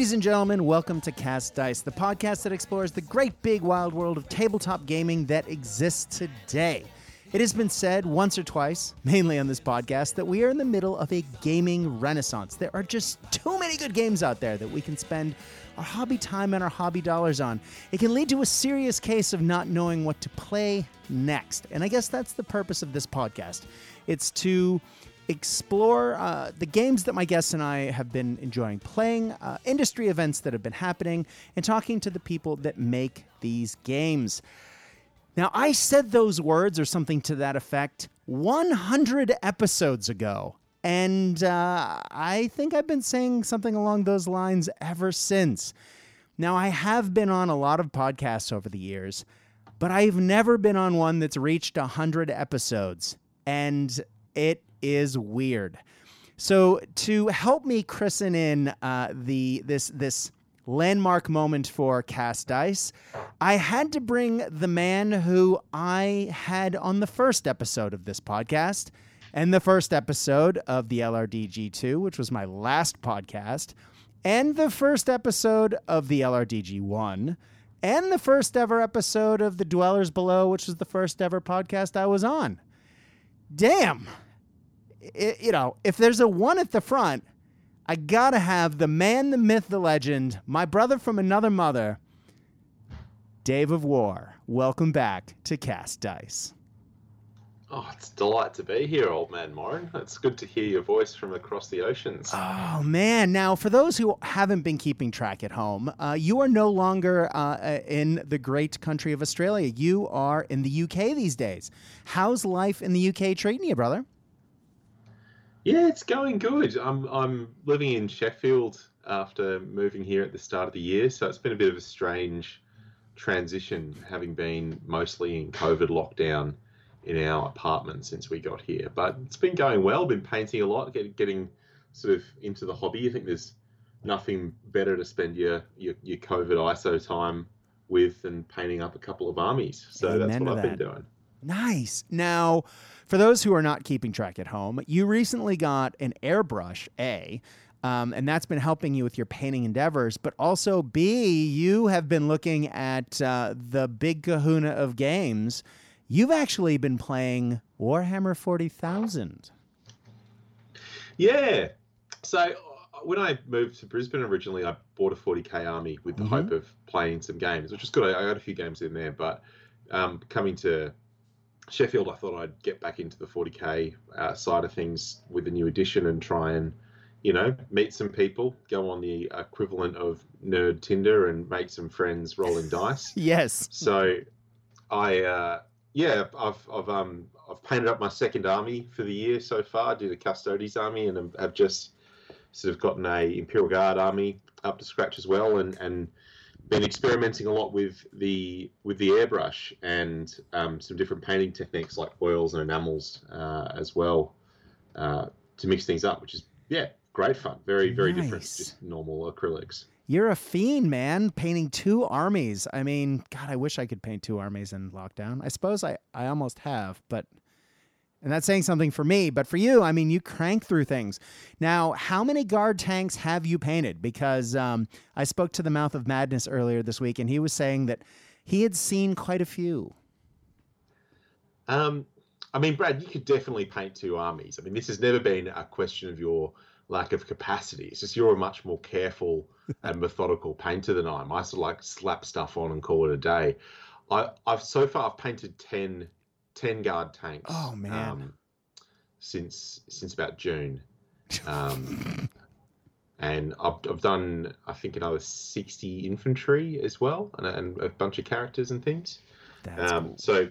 Ladies and gentlemen, welcome to Cast Dice, the podcast that explores the great big wild world of tabletop gaming that exists today. It has been said once or twice, mainly on this podcast, that we are in the middle of a gaming renaissance. There are just too many good games out there that we can spend our hobby time and our hobby dollars on. It can lead to a serious case of not knowing what to play next. And I guess that's the purpose of this podcast. It's to explore uh, the games that my guests and I have been enjoying playing, uh, industry events that have been happening, and talking to the people that make these games. Now, I said those words or something to that effect 100 episodes ago. And uh, I think I've been saying something along those lines ever since. Now, I have been on a lot of podcasts over the years, but I've never been on one that's reached 100 episodes. And it is weird. So, to help me christen in uh, the this this landmark moment for Cast Dice, I had to bring the man who I had on the first episode of this podcast and the first episode of the LRDG2, which was my last podcast, and the first episode of the LRDG1, and the first ever episode of The Dwellers Below, which was the first ever podcast I was on. Damn. It, you know, if there's a one at the front, I gotta have the man, the myth, the legend, my brother from another mother, Dave of War. Welcome back to Cast Dice. Oh, it's a delight to be here, old man Morin. It's good to hear your voice from across the oceans. Oh man! Now, for those who haven't been keeping track at home, uh, you are no longer uh, in the great country of Australia. You are in the UK these days. How's life in the UK treating you, brother? Yeah, it's going good. I'm I'm living in Sheffield after moving here at the start of the year, so it's been a bit of a strange transition, having been mostly in COVID lockdown in our apartment since we got here. But it's been going well. Been painting a lot, get, getting sort of into the hobby. I think there's nothing better to spend your your, your COVID ISO time with than painting up a couple of armies. So Amen that's what I've that. been doing. Nice. Now, for those who are not keeping track at home, you recently got an airbrush A. Um, and that's been helping you with your painting endeavors. But also, B, you have been looking at uh, the big kahuna of games. You've actually been playing Warhammer 40,000. Yeah. So uh, when I moved to Brisbane originally, I bought a 40k army with the Mhm. hope of playing some games, which is good. I I got a few games in there, but um, coming to Sheffield, I thought I'd get back into the 40k uh, side of things with the new edition and try and, you know, meet some people, go on the equivalent of nerd Tinder and make some friends rolling dice. Yes. So, I uh, yeah, I've I've um I've painted up my second army for the year so far. Did a Custodes army and have just sort of gotten a Imperial Guard army up to scratch as well, and and been experimenting a lot with the with the airbrush and um, some different painting techniques like oils and enamels uh, as well uh, to mix things up, which is yeah great fun. Very very different, Nice. to just normal acrylics. You're a fiend, man, painting two armies. I mean, God, I wish I could paint two armies in lockdown. I suppose I, I almost have, but and that's saying something for me, but for you, I mean, you crank through things. Now, how many guard tanks have you painted? Because um, I spoke to the Mouth of Madness earlier this week, and he was saying that he had seen quite a few. Um, I mean, Brad, you could definitely paint two armies. I mean, this has never been a question of your lack of capacity. It's just you're a much more careful and methodical painter than I am. I sort of like slap stuff on and call it a day. I, I've so far I've painted 10, 10 guard tanks. Oh, man. Um, since since about June, um, and I've, I've done I think another sixty infantry as well, and, a- and a bunch of characters and things. That's Um, cool. So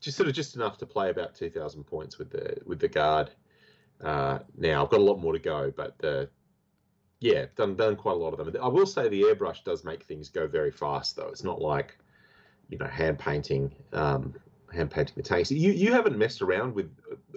just sort of just enough to play about two thousand points with the with the guard. Uh, now I've got a lot more to go, but the yeah, done done quite a lot of them. I will say the airbrush does make things go very fast, though. It's not like you know hand painting, um, hand painting the tanks. You you haven't messed around with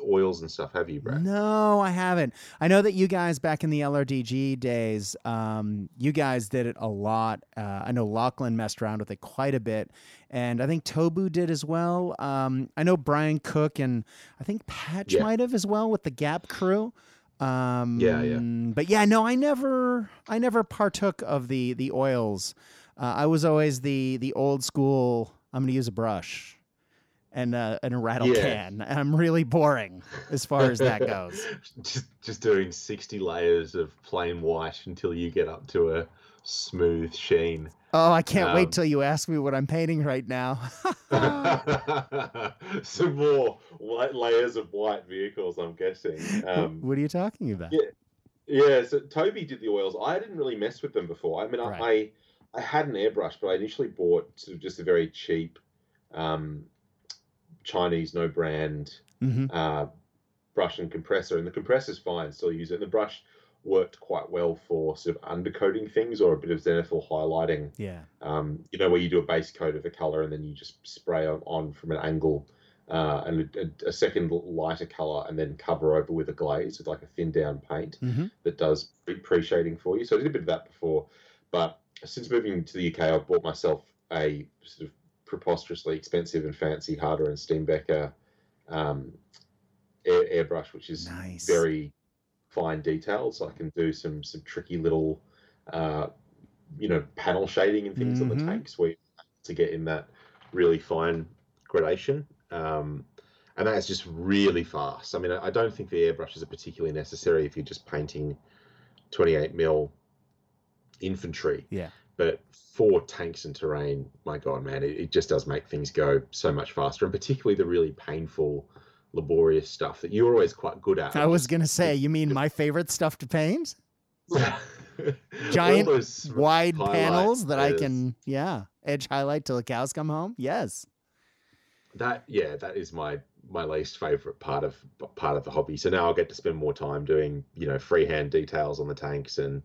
oils and stuff, have you, Brad? No, I haven't. I know that you guys back in the LRDG days, um, you guys did it a lot. Uh, I know Lachlan messed around with it quite a bit, and I think Toby did as well. Um, I know Brian Cook and I think Patch Yeah. might have as well with the Gap crew. Um, Yeah, yeah. But yeah, no, I never, I never partook of the the oils. Uh, I was always the the old school. I'm going to use a brush and uh, and a rattle Yeah. can. I'm really boring as far as that goes. just just doing 60 layers of plain white until you get up to a smooth sheen. Oh, I can't Um, wait till you ask me what I'm painting right now. Some more white layers of white vehicles, I'm guessing. Um, what are you talking about? yeah. yeah, so Toby did the oils. I didn't really mess with them before. I mean, I, I I had an airbrush, but I initially bought sort of just a very cheap um, Chinese no brand hmm uh, brush and compressor, and the compressor's fine, still use it. And the brush worked quite well for sort of undercoating things or a bit of zenithal highlighting. Yeah. Um, you know, where you do a base coat of a color and then you just spray on, on from an angle uh, and a, a second lighter color and then cover over with a glaze with like a thin down paint hmm that does pre shading for you. So I did a bit of that before, but since moving to the UK, I've bought myself a sort of preposterously expensive and fancy Harder and Steenbecker um, air, airbrush, which is Nice. very fine details. So I can do some some tricky little, uh, you know, panel shading and things on Mhm. the tanks where to get in that really fine gradation. Um, and that's just really fast. I mean, I I don't think the airbrushes are particularly necessary if you're just painting 28 mil infantry. Yeah. But for tanks and terrain, my God, man, it, it just does make things go so much faster, and particularly the really painful, laborious stuff that you're always quite good at. I was gonna say, you mean my favorite stuff to paint? Giant, Wide panels that I can, yeah, edge highlight till the cows come home. Yes. That yeah, that is my my least favorite part of part of the hobby. So now I'll get to spend more time doing you know freehand details on the tanks and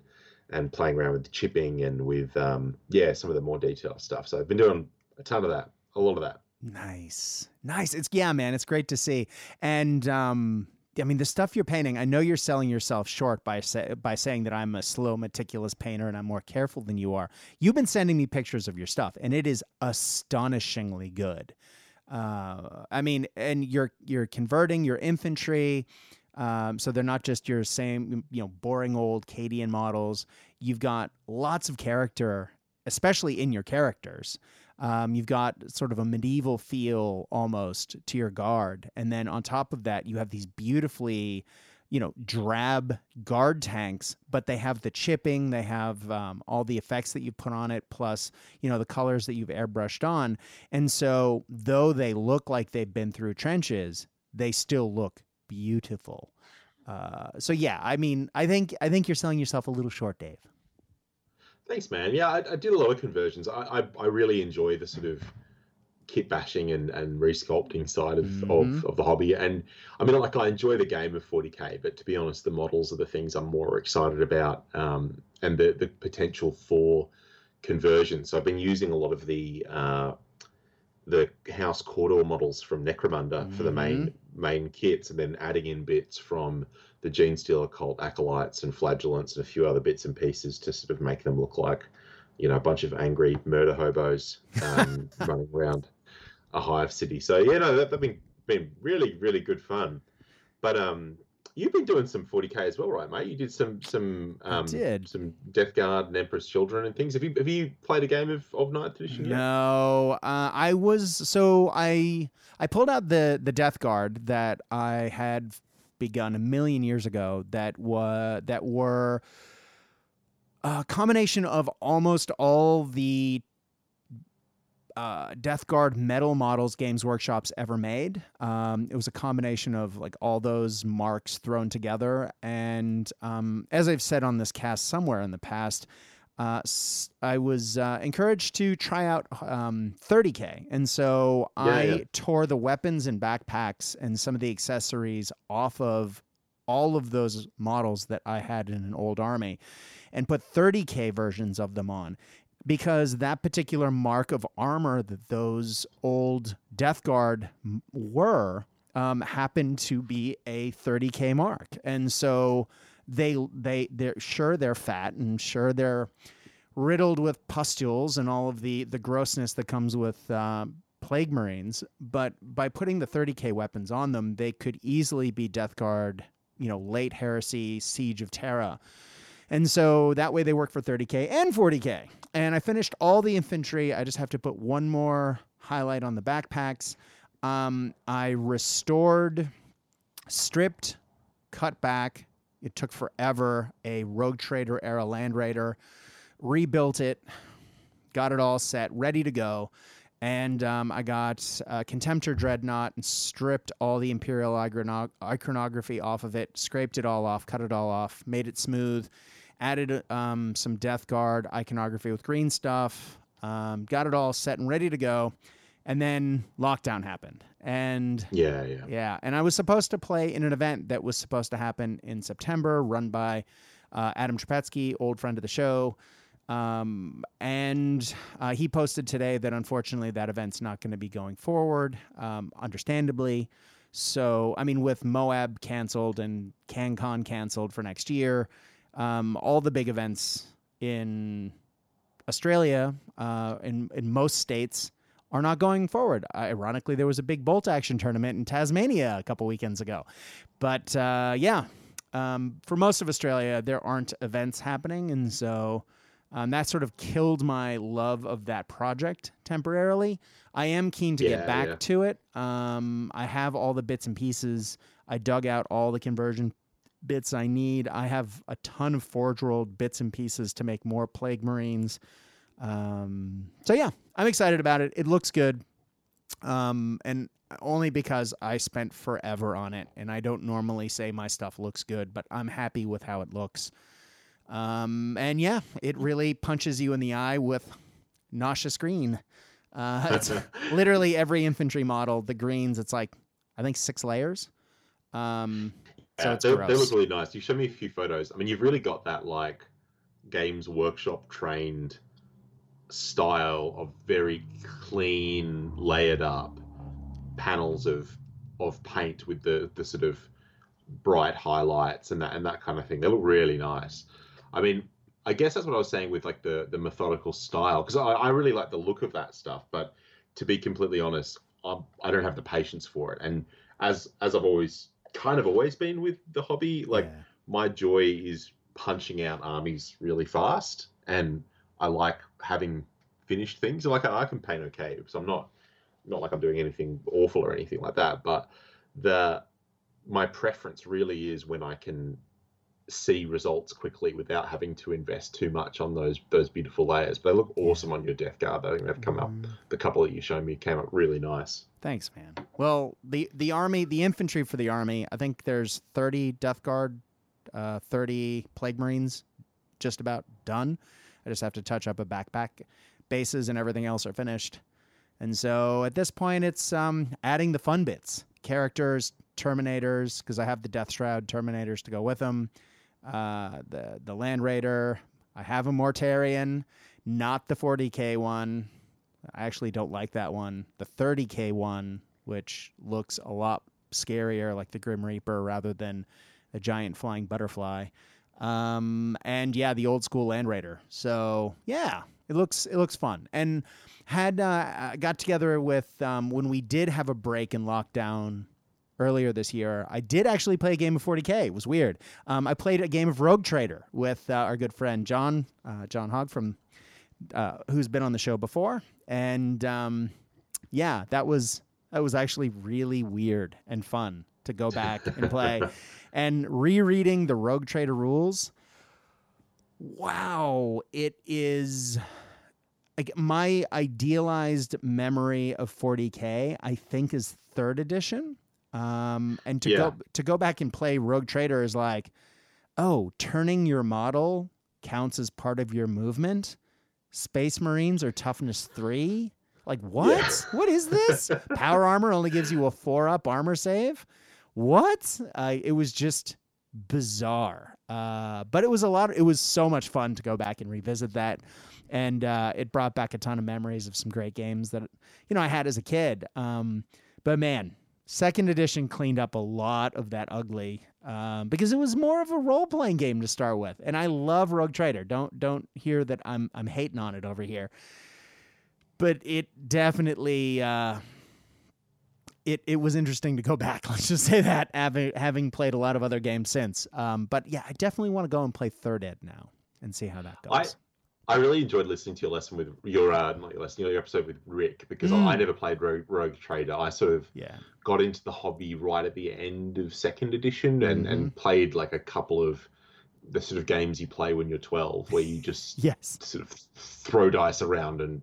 and playing around with the chipping and with um yeah some of the more detailed stuff. So I've been doing a ton of that, a lot of that. Nice. Nice. It's yeah, man, it's great to see. And um I mean the stuff you're painting, I know you're selling yourself short by say, by saying that I'm a slow meticulous painter and I'm more careful than you are. You've been sending me pictures of your stuff and it is astonishingly good. Uh I mean and you're you're converting your infantry um, so they're not just your same, you know, boring old Cadian models. You've got lots of character, especially in your characters. Um, you've got sort of a medieval feel almost to your guard, and then on top of that, you have these beautifully, you know, drab guard tanks, but they have the chipping, they have um, all the effects that you put on it, plus you know the colors that you've airbrushed on, and so though they look like they've been through trenches, they still look beautiful. Uh, so yeah, I mean, I think I think you're selling yourself a little short, Dave. Thanks, man. Yeah, I, I did a lot of conversions. I, I I really enjoy the sort of kit bashing and, and resculpting side of, Mhm. of, of the hobby. And I mean, like, I enjoy the game of 40k, but to be honest, the models are the things I'm more excited about um, and the, the potential for conversion. So I've been using a lot of the uh, the House Cawdor models from Necromunda for the main main kits, and then adding in bits from the Genestealer cult acolytes and flagellants and a few other bits and pieces to sort of make them look like, you know, a bunch of angry murder hobos um, running around a hive city. So yeah, no, that, that's been been really really good fun. But um, you've been doing some 40k as well, right, mate? You did some some um, did. some Death Guard and Emperor's Children and things. Have you have you played a game of of Ninth Edition yet? No, uh, I was so I I pulled out the the Death Guard that I had begun a million years ago. That was that were a combination of almost all the uh, Death Guard metal models Games Workshop's ever made. Um, it was a combination of like all those marks thrown together. And um, as I've said on this cast somewhere in the past, uh, I was uh, encouraged to try out um, 30K. And so Yeah, I yeah. tore the weapons and backpacks and some of the accessories off of all of those models that I had in an old army and put 30K versions of them on because that particular mark of armor that those old Death Guard were um, happened to be a 30k mark, and so they they they're sure they're fat and sure they're riddled with pustules and all of the the grossness that comes with. Uh, Plague Marines, but by putting the 30k weapons on them, they could easily be Death Guard you know, late Heresy, Siege of Terra. And so that way they work for 30K and 40K. And I finished all the infantry. I just have to put one more highlight on the backpacks. Um, I restored, stripped, cut back. It took forever. A Rogue Trader era Land Raider, rebuilt it, got it all set, ready to go. And um, I got uh, Contemptor Dreadnought and stripped all the Imperial iconog- iconography off of it, scraped it all off, cut it all off, made it smooth, added um, some Death Guard iconography with green stuff, um, got it all set and ready to go. And then lockdown happened. And Yeah, yeah. yeah, and I was supposed to play in an event that was supposed to happen in September, run by uh, Adam Trapetsky, old friend of the show. Um, and uh, he posted today that unfortunately that event's not going to be going forward, um, understandably. So, I mean, with Moab canceled and CanCon canceled for next year, um, all the big events in Australia, uh, in in most states, are not going forward. Ironically, there was a big bolt action tournament in Tasmania a couple weekends ago, but uh, yeah, um, for most of Australia, there aren't events happening, and so um, that sort of killed my love of that project temporarily. I am keen to Yeah, get back yeah. to it. Um, I have all the bits and pieces. I dug out all the conversion bits I need. I have a ton of Forge World bits and pieces to make more Plague Marines. Um, so yeah, I'm excited about it. It looks good. Um, and only because I spent forever on it, and I don't normally say my stuff looks good, but I'm happy with how it looks. Um, and yeah, it really punches you in the eye with nauseous green. Uh, it's literally every infantry model, the greens. It's like I think six layers. Um, so they, they look really nice. You showed me a few photos. I mean, you've really got that like Games Workshop trained style of very clean, layered up panels of of paint with the the sort of bright highlights and that and that kind of thing. They look really nice. I mean, I guess that's what I was saying with like the the methodical style because I, I really like the look of that stuff. But to be completely honest, I'm, I don't have the patience for it. And as as I've always kind of always been with the hobby, like Yeah. my joy is punching out armies really fast, and I like having finished things. Like I, I can paint okay, so I'm not not like I'm doing anything awful or anything like that. But the my preference really is when I can see results quickly without having to invest too much on those those beautiful layers. But they look awesome on your Death Guard. I think they've come up. Mm. The couple that you showed me came up really nice. Thanks, man. Well, the the army, the infantry for the army, I think there's 30 Death Guard, uh, 30 Plague Marines, just about done. I just have to touch up a backpack. Bases and everything else are finished. And so at this point, it's um, adding the fun bits, characters, Terminators, because I have the Death Shroud Terminators to go with them. Uh, the the Land Raider. I have a Mortarion, not the 40k one. I actually don't like that one. The 30k one, which looks a lot scarier, like the Grim Reaper, rather than a giant flying butterfly. Um, and yeah, the old school Land Raider. So yeah, it looks it looks fun. And had uh, got together with um, when we did have a break in lockdown earlier this year. I did actually play a game of 40k. It was weird. Um, I played a game of Rogue Trader with uh, our good friend John uh, John Hogg from uh, who's been on the show before, and um, yeah, that was that was actually really weird and fun to go back and play. And rereading the Rogue Trader rules, wow, it is like my idealized memory of 40k. I think is third edition. Um, and to Yeah. go to go back and play Rogue Trader is like, oh, turning your model counts as part of your movement. Space Marines are toughness three. Like what? What is this? Power armor only gives you a four up armor save. What? Uh, it was just bizarre. Uh, but it was a lot. it was so much fun to go back and revisit that, and uh, it brought back a ton of memories of some great games that you know I had as a kid. Um, but man, second edition cleaned up a lot of that ugly um, because it was more of a role playing game to start with, and I love Rogue Trader. Don't don't hear that I'm I'm hating on it over here, but it definitely. Uh, it it was interesting to go back. Let's just say that having having played a lot of other games since. Um, but yeah, I definitely want to go and play Third Ed now and see how that goes. I really enjoyed listening to your lesson with your uh, not your lesson, your episode with Rick because Mm. I never played Rogue, Rogue Trader. I sort of yeah, got into the hobby right at the end of second edition and, Mm-hmm. and played like a couple of the sort of games you play when you're 12 where you just yes, sort of throw dice around and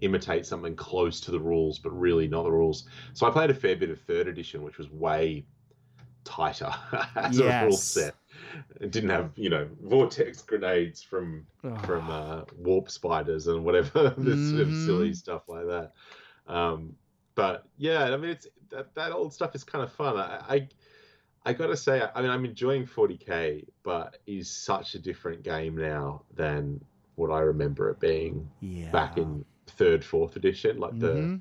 imitate something close to the rules but really not the rules. So I played a fair bit of third edition which was way tighter as a rule set. It didn't have, you know, vortex grenades from from uh, warp spiders and whatever this sort of silly stuff like that. Um, but yeah, I mean, it's that, that old stuff is kind of fun. I, I I gotta say, I mean, I'm enjoying 40k, but is such a different game now than what I remember it being yeah. back in third, fourth edition. Like the Mhm.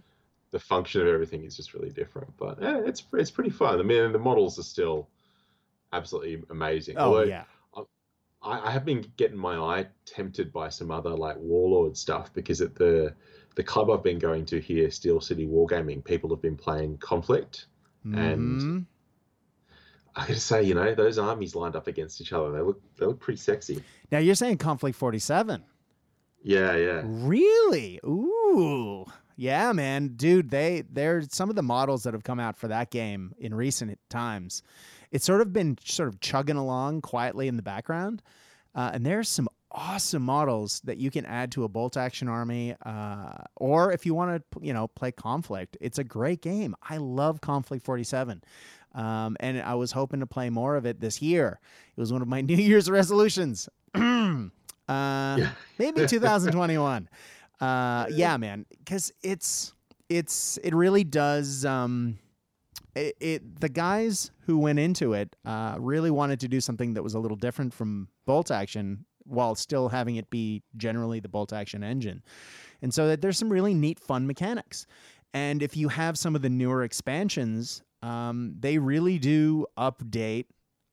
the function of everything is just really different. But yeah, it's it's pretty fun. I mean, the models are still absolutely amazing. Oh Although yeah, I, I have been getting my eye tempted by some other like warlord stuff because at the the club I've been going to here, Steel City Wargaming, people have been playing Konflikt. And- Mhm. I gotta say, you know, those armies lined up against each other, they look they look pretty sexy. now you're saying Konflikt Forty Seven. Yeah, yeah. Really? Ooh. Yeah, man. Dude, they they're some of the models that have come out for that game in recent times. It's sort of been sort of chugging along quietly in the background. Uh, and there's some awesome models that you can add to a bolt action army uh, or if you want to you know play Konflikt it's a great game. I love Konflikt 47 um, and i was hoping to play more of it this year. It was one of my new year's resolutions. Uh, maybe 2021 uh yeah. man because it's it's it really does um it, it the guys who went into it uh really wanted to do something that was a little different from bolt action while still having it be generally the bolt action engine. And so that there's some really neat fun mechanics. And if you have some of the newer expansions um, they really do update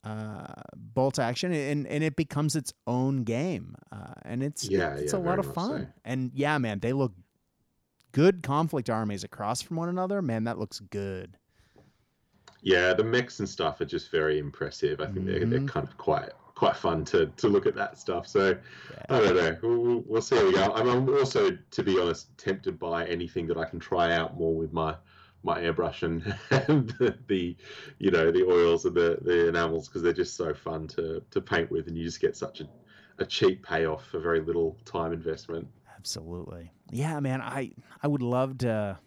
uh, bolt action and, and it becomes its own game uh, and it's Yeah, it's yeah, a lot of fun. so. and yeah man they look good Konflikt armies across from one another. Man that looks good Yeah, the mechs and stuff are just very impressive. I think they're, they're Mhm. kind of quite quite fun to, to look at that stuff. So I don't know. We'll, we'll- we'll see how we go. I'm, I'm also, to be honest, tempted by anything that I can try out more with my my airbrush and, and the, the you know the oils and the the enamels because they're just so fun to to paint with, and you just get such a a cheap payoff for very little time investment. Absolutely. Yeah, man. I I would love to.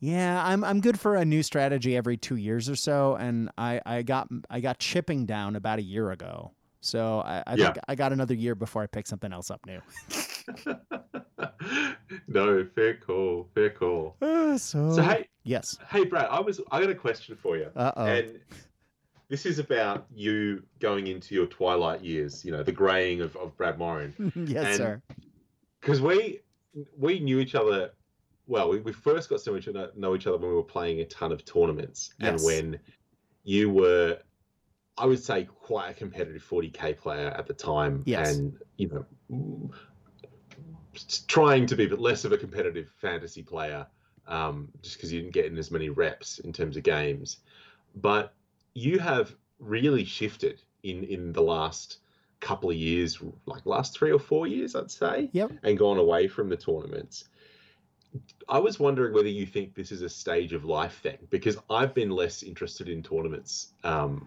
Yeah, I'm I'm good for a new strategy every two years or so, and I I got I got chipping down about a year ago, so I, I Yeah. think I got another year before I pick something else up new. no, fair call, fair call. Uh, so, So hey, yes. hey, Brad, I was I got a question for you. Uh oh. And this is about you going into your twilight years, you know, the graying of, of Brad Morin. yes, and- sir. Because we we knew each other well, we, we first got to know each other, know each other when we were playing a ton of tournaments. And when you were I would say quite a competitive 40k player at the time. Yes. and you know trying to be but less of a competitive fantasy player um, just because you didn't get in as many reps in terms of games. But you have really shifted in in the last couple of years like last three or four years i'd say. Yep. and gone away from the tournaments i was wondering whether you think this is a stage of life thing because i've been less interested in tournaments um,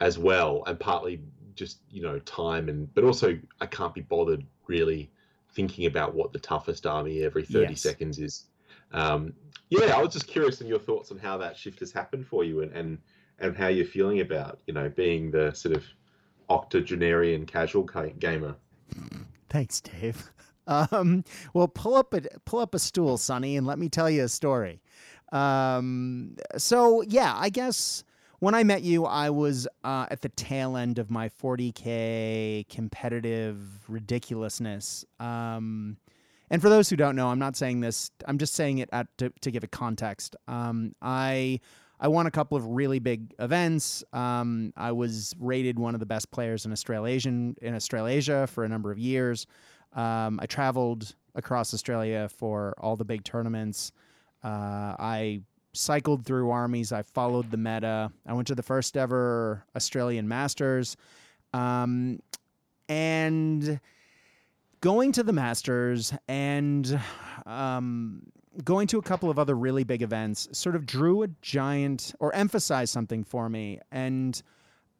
as well and partly just you know time and but also i can't be bothered really thinking about what the toughest army every 30 Yes. seconds is um, yeah i was just curious in your thoughts on how that shift has happened for you and and, and how you're feeling about you know being the sort of octogenarian casual gamer Thanks, Dave. Um, well, pull up a pull up a stool, Sonny, and let me tell you a story. Um, so yeah, I guess when I met you, I was uh, at the tail end of my 40k competitive ridiculousness. Um, and for those who don't know, I'm not saying this. I'm just saying it at, to, to give it context. Um, I I won a couple of really big events. Um, I was rated one of the best players in Australasian in Australasia for a number of years. Um, I traveled across Australia for all the big tournaments. Uh, I cycled through armies. I followed the meta. I went to the first ever Australian Masters. Um, and going to the Masters and um, going to a couple of other really big events sort of drew a giant or emphasized something for me. And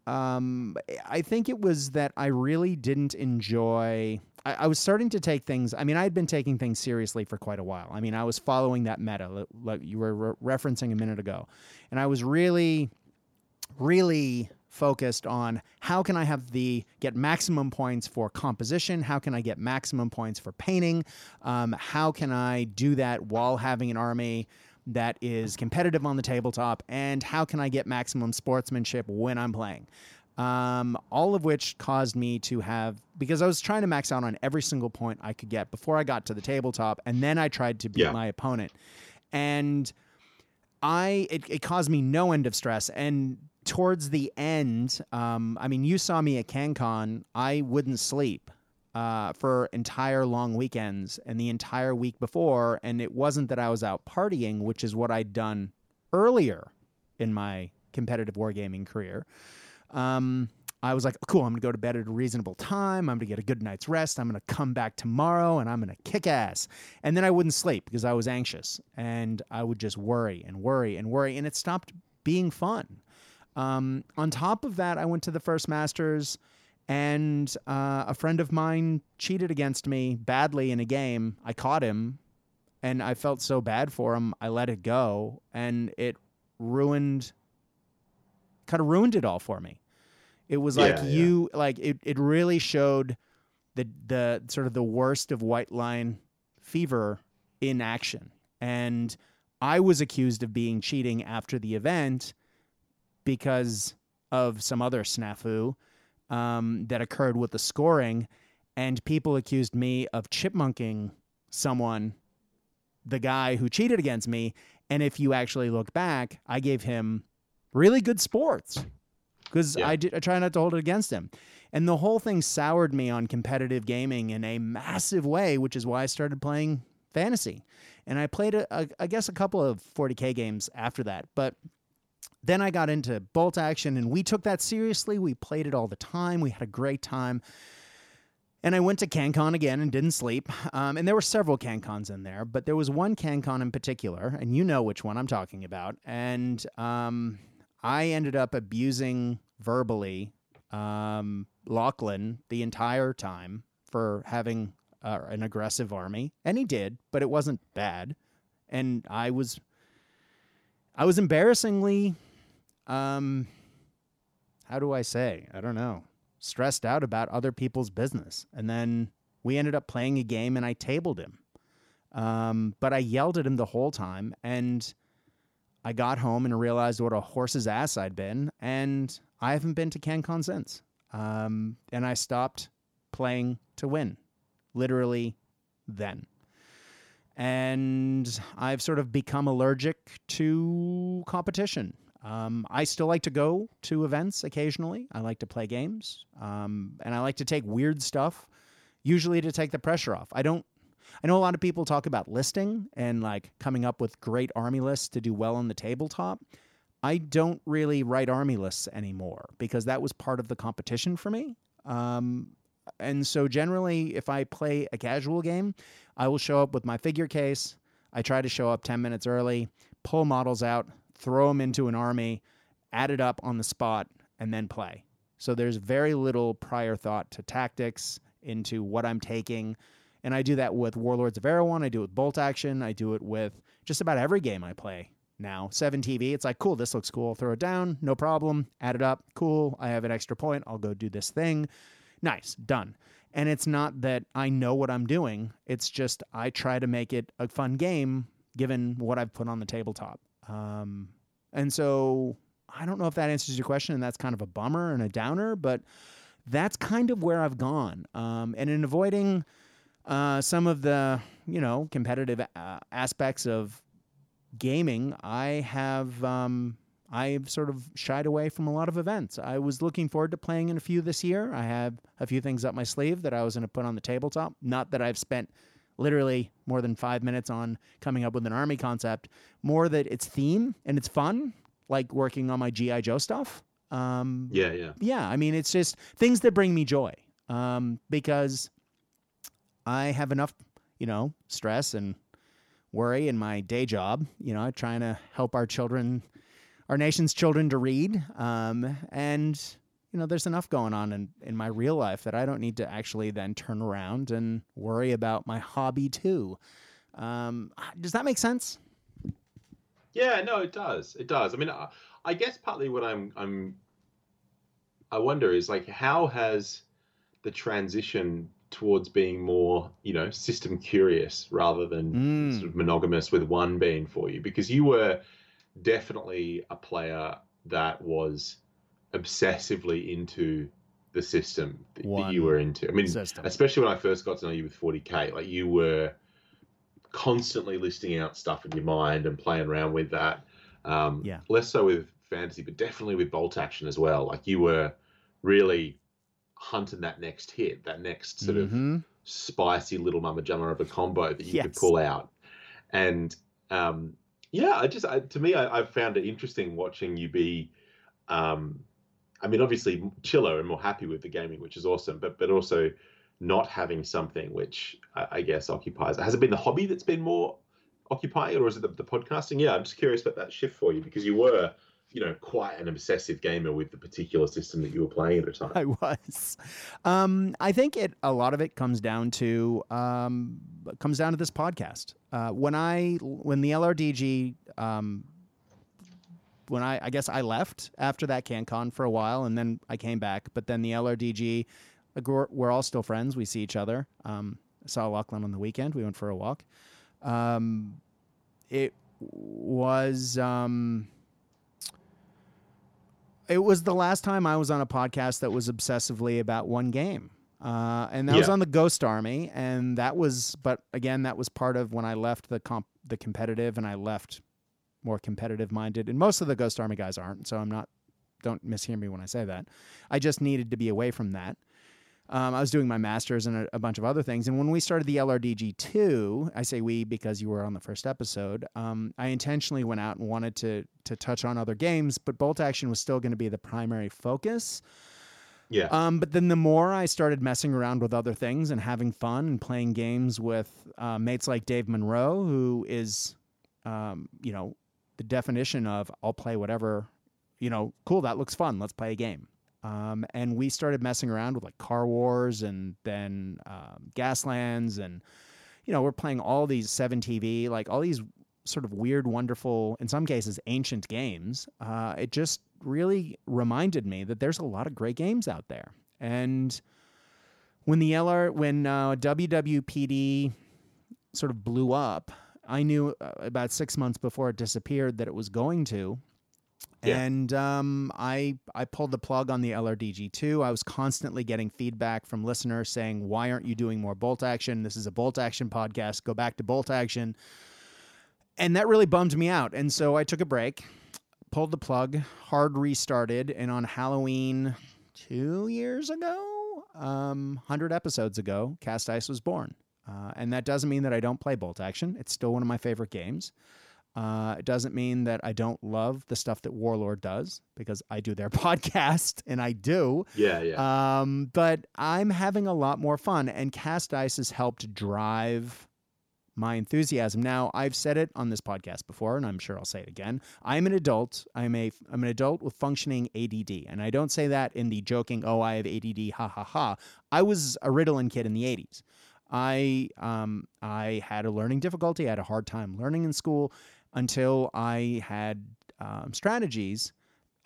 um, I think it was that I really didn't enjoy. I, I, was starting to take things. I mean, I had been taking things seriously for quite a while. I mean, I was following that meta, like you were re- referencing a minute ago, and I was really, really focused on how can I have the get maximum points for composition? How can I get maximum points for painting? Um, how can I do that while having an army? that is competitive on the tabletop, and how can I get maximum sportsmanship when I'm playing. Um, all of which caused me to have because I was trying to max out on every single point I could get before I got to the tabletop, and then I tried to beat yeah. my opponent, and I it, it caused me no end of stress. And towards the end, um, I mean, you saw me at CanCon. I wouldn't sleep uh, for entire long weekends and the entire week before. And it wasn't that I was out partying, which is what I'd done earlier in my competitive wargaming career. Um, I was like, cool, I'm to go to bed at a reasonable time. I'm to get a good night's rest. I'm to come back tomorrow and I'm to kick ass. And then I wouldn't sleep because I was anxious and I would just worry and worry and worry. And it stopped being fun. Um, on top of that, I went to the first Masters and uh, a friend of mine cheated against me badly in a game. I caught him, and I felt so bad for him. I let it go, and it ruined, kind of ruined it all for me. It was like yeah, you, yeah. like it. It really showed the the sort of the worst of white line fever in action, and I was accused of being cheating after the event because of some other snafu um, that occurred with the scoring, and people accused me of chipmunking someone, the guy who cheated against me. And if you actually look back, I gave him really good sports because yeah. I, I try not to hold it against him. And the whole thing soured me on competitive gaming in a massive way, which is why I started playing fantasy. And I played, a, a, I guess, a couple of 40K games after that. But then I got into bolt action and we took that seriously. We played it all the time. We had a great time. And I went to CanCon again and didn't sleep. Um, and there were several CanCons in there, but there was one CanCon in particular, and you know which one I'm talking about. And um, I ended up abusing verbally um, Lachlan the entire time for having uh, an aggressive army. And he did, but it wasn't bad. And I was I was embarrassingly, um, how do I say? I don't know. Stressed out about other people's business. And then we ended up playing a game and I tabled him. Um, but I yelled at him the whole time. And I got home and realized what a horse's ass I'd been. And I haven't been to CanCon since. Um, and I stopped playing to win, literally then and I've sort of become allergic to competition. Um, I still like to go to events occasionally. I like to play games, um, and I like to take weird stuff, usually to take the pressure off. I don't. I know a lot of people talk about listing and like coming up with great army lists to do well on the tabletop. I don't really write army lists anymore because that was part of the competition for me. Um, and so generally, if I play a casual game, I will show up with my figure case. I try to show up 10 minutes early, pull models out, throw them into an army, add it up on the spot, and then play. So there's very little prior thought to tactics, into what I'm taking. And I do that with Warlords of Erewhon. I do it with Bolt Action. I do it with just about every game I play now. 7TV, it's like, cool, this looks cool. Throw it down, no problem. Add it up, cool. I have an extra point. I'll go do this thing. Nice, done. And it's not that I know what I'm doing, it's just I try to make it a fun game given what I've put on the tabletop. Um, and so I don't know if that answers your question, and that's kind of a bummer and a downer, but that's kind of where I've gone. Um, and in avoiding uh, some of the, you know, competitive uh, aspects of gaming, I have um, I've sort of shied away from a lot of events. I was looking forward to playing in a few this year. I have a few things up my sleeve that I was going to put on the tabletop. Not that I've spent literally more than five minutes on coming up with an army concept, more that it's theme and it's fun, like working on my GI Joe stuff. Um, Yeah, yeah. yeah, I mean, it's just things that bring me joy um, because I have enough, you know, stress and worry in my day job, you know, trying to help our children, our nation's children to read. Um, and, you know, there's enough going on in, in my real life that I don't need to actually then turn around and worry about my hobby too. Um, does that make sense? Yeah, no, it does. It does. I mean, I, I guess partly what I'm I'm I wonder is like how has the transition towards being more, you know, system curious rather than Mm. sort of monogamous with one being for you because you were definitely a player that was obsessively into the system that, that you were into. I mean, system. especially when I first got to know you with 40k, like you were constantly listing out stuff in your mind and playing around with that. Um, Yeah. Less so with fantasy, but definitely with bolt action as well. Like you were really hunting that next hit, that next sort of Mhm. spicy little mama jamma of a combo that you could pull out. And um, yeah, I just I, to me, I, I've found it interesting watching you be. Um, I mean, obviously chiller and more happy with the gaming, which is awesome, but but also not having something which I, I guess occupies. Has it been the hobby that's been more occupying, or is it the, the podcasting? Yeah, I'm just curious about that shift for you because you were, you know, quite an obsessive gamer with the particular system that you were playing at the time. I was. Um, I think it a lot of it comes down to um, comes down to this podcast. Uh, when I when the LRDG um, when I I guess I left after that CanCon for a while and then I came back, but then the LRDG we're, we're all still friends. We see each other. Um, I saw Lachlan on the weekend. We went for a walk. Um, it was um, it was the last time I was on a podcast that was obsessively about one game. Uh, and that was on the Ghost Army, and that was, but again, that was part of when I left the comp, the competitive, and I left more competitive minded. And most of the Ghost Army guys aren't, so I'm not. Don't mishear me when I say that. I just needed to be away from that. Um, I was doing my masters and a, a bunch of other things. And when we started the LRDG two, I say we because you were on the first episode. Um, I intentionally went out and wanted to to touch on other games, but bolt action was still going to be the primary focus. Yeah. Um, but then the more I started messing around with other things and having fun and playing games with uh, mates like Dave Monroe, who is, um, you know, the definition of I'll play whatever, you know, cool, that looks fun. Let's play a game. Um, and we started messing around with like Car Wars and then um, Gaslands and, you know, we're playing all these 7 TV, like all these sort of weird, wonderful, in some cases, ancient games. Uh, it just really reminded me that there's a lot of great games out there. And when the LR, when uh, WWPD sort of blew up, I knew uh, about six months before it disappeared that it was going to. Yeah. And um, I I pulled the plug on the LRDG two. I was constantly getting feedback from listeners saying, "Why aren't you doing more bolt action? This is a bolt action podcast. Go back to bolt action." And that really bummed me out. And so I took a break, pulled the plug, hard restarted, and on Halloween two years ago, um, hundred episodes ago, Cast Dice was born. Uh, and that doesn't mean that I don't play bolt action. It's still one of my favorite games. Uh, it doesn't mean that I don't love the stuff that Warlord does because I do their podcast and I do. yeah. Yeah. Um, but I'm having a lot more fun, and Cast Dice has helped drive my enthusiasm. Now, I've said it on this podcast before, and I'm sure I'll say it again. I'm an adult. I'm a I'm an adult with functioning ADD, and I don't say that in the joking, "Oh, I have ADD," ha ha ha. I was a Ritalin kid in the '80s. I um I had a learning difficulty. I had a hard time learning in school until I had um, strategies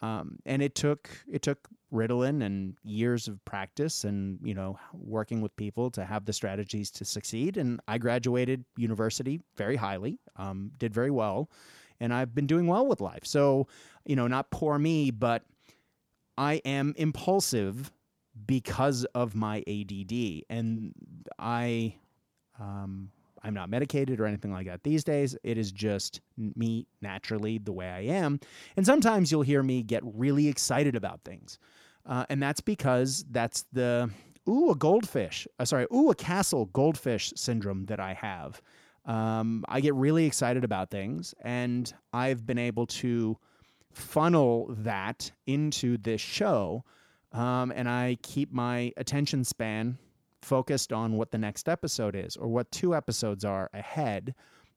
um, and it took it took Ritalin and years of practice and you know working with people to have the strategies to succeed. And I graduated university very highly, um, did very well, and I've been doing well with life. So you know, not poor me, but I am impulsive because of my ADD, and I. Um, I'm not medicated or anything like that these days. It is just me naturally the way I am. And sometimes you'll hear me get really excited about things. Uh, and that's because that's the ooh a goldfish. Uh, sorry, ooh a castle goldfish syndrome that I have. Um, I get really excited about things, and I've been able to funnel that into this show, um, and I keep my attention span focused on what the next episode is or what two episodes are ahead,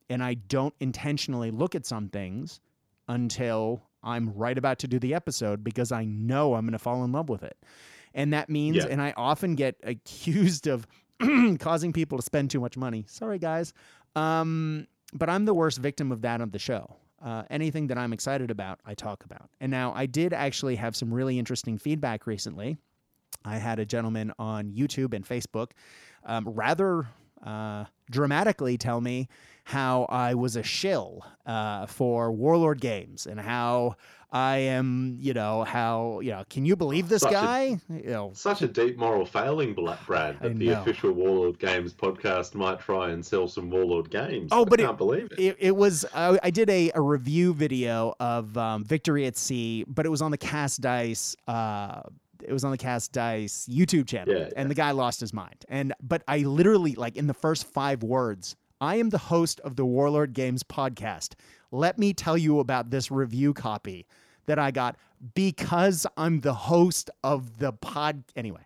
and I don't intentionally look at some things until I'm right about to do the episode because I know I'm going to fall in love with it. And that means, Yeah. and I often get accused of causing people to spend too much money. Sorry, guys. Um, but I'm the worst victim of that on the show. Uh, anything that I'm excited about, I talk about. And now I did actually have some really interesting feedback recently. I had a gentleman on YouTube and Facebook um, rather uh, dramatically tell me how I was a shill uh, for Warlord Games and how I am, you know, how, you know, can you believe this Such a- guy? you know, Such a deep moral failing, Brad, that the official Warlord Games podcast might try and sell some Warlord games. Oh, I but it- can't believe it. it, it was I, I did a, a review video of um, Victory at Sea, but it was on the Cast Dice. Uh, it was on the Cast Dice YouTube channel, Yeah, and the guy lost his mind. And but I literally like in the first five words, I am the host of the Warlord Games podcast. Let me tell you about this review copy that I got because I'm the host of the pod. Anyway,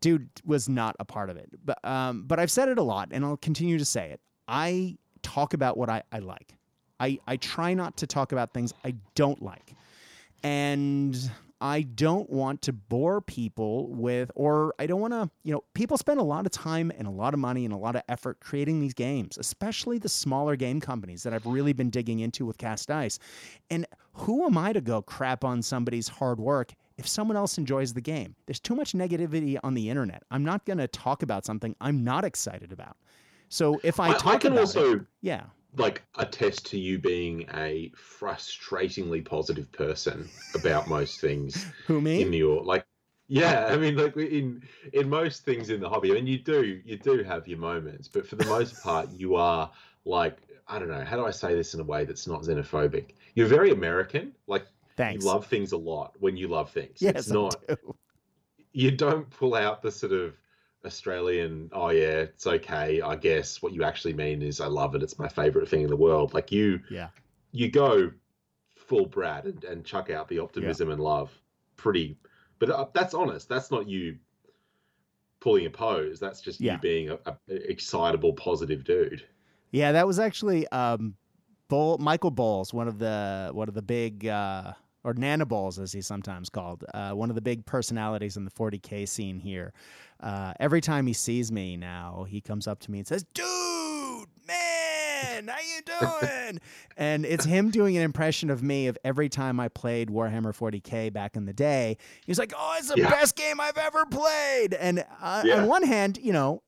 dude was not a part of it. But um, but I've said it a lot, and I'll continue to say it. I talk about what I, I like. I, I try not to talk about things I don't like. And I don't want to bore people with, or I don't want to, you know, people spend a lot of time and a lot of money and a lot of effort creating these games, especially the smaller game companies that I've really been digging into with Cast Dice. And who am I to go crap on somebody's hard work if someone else enjoys the game? There's too much negativity on the internet. I'm not going to talk about something I'm not excited about. So if I, I, talk I can about also it, yeah, like attest to you being a frustratingly positive person about most things who me? in your like yeah i mean like in in most things in the hobby i mean you do you do have your moments but for the most part you are like i don't know how do i say this in a way that's not xenophobic you're very american like Thanks. you love things a lot when you love things yes, it's not do. you don't pull out the sort of Australian, oh yeah, it's okay, I guess. What you actually mean is I love it, it's my favorite thing in the world. Like you Yeah. you go full Brad and, and chuck out the optimism and love pretty but uh, that's honest. That's not you pulling a pose. That's just Yeah. you being a, a excitable, positive dude. Yeah, that was actually um, Michael Bowles, one of the one of the big uh, or Nana Bowles, as he's sometimes called, uh, one of the big personalities in the 40k scene here. Uh, every time he sees me now, he comes up to me and says, "Dude, man, how you doing?" and it's him doing an impression of me of every time I played Warhammer 40k back in the day. He's like, "Oh, it's the Yeah. best game I've ever played." And uh, Yeah. on one hand, you know,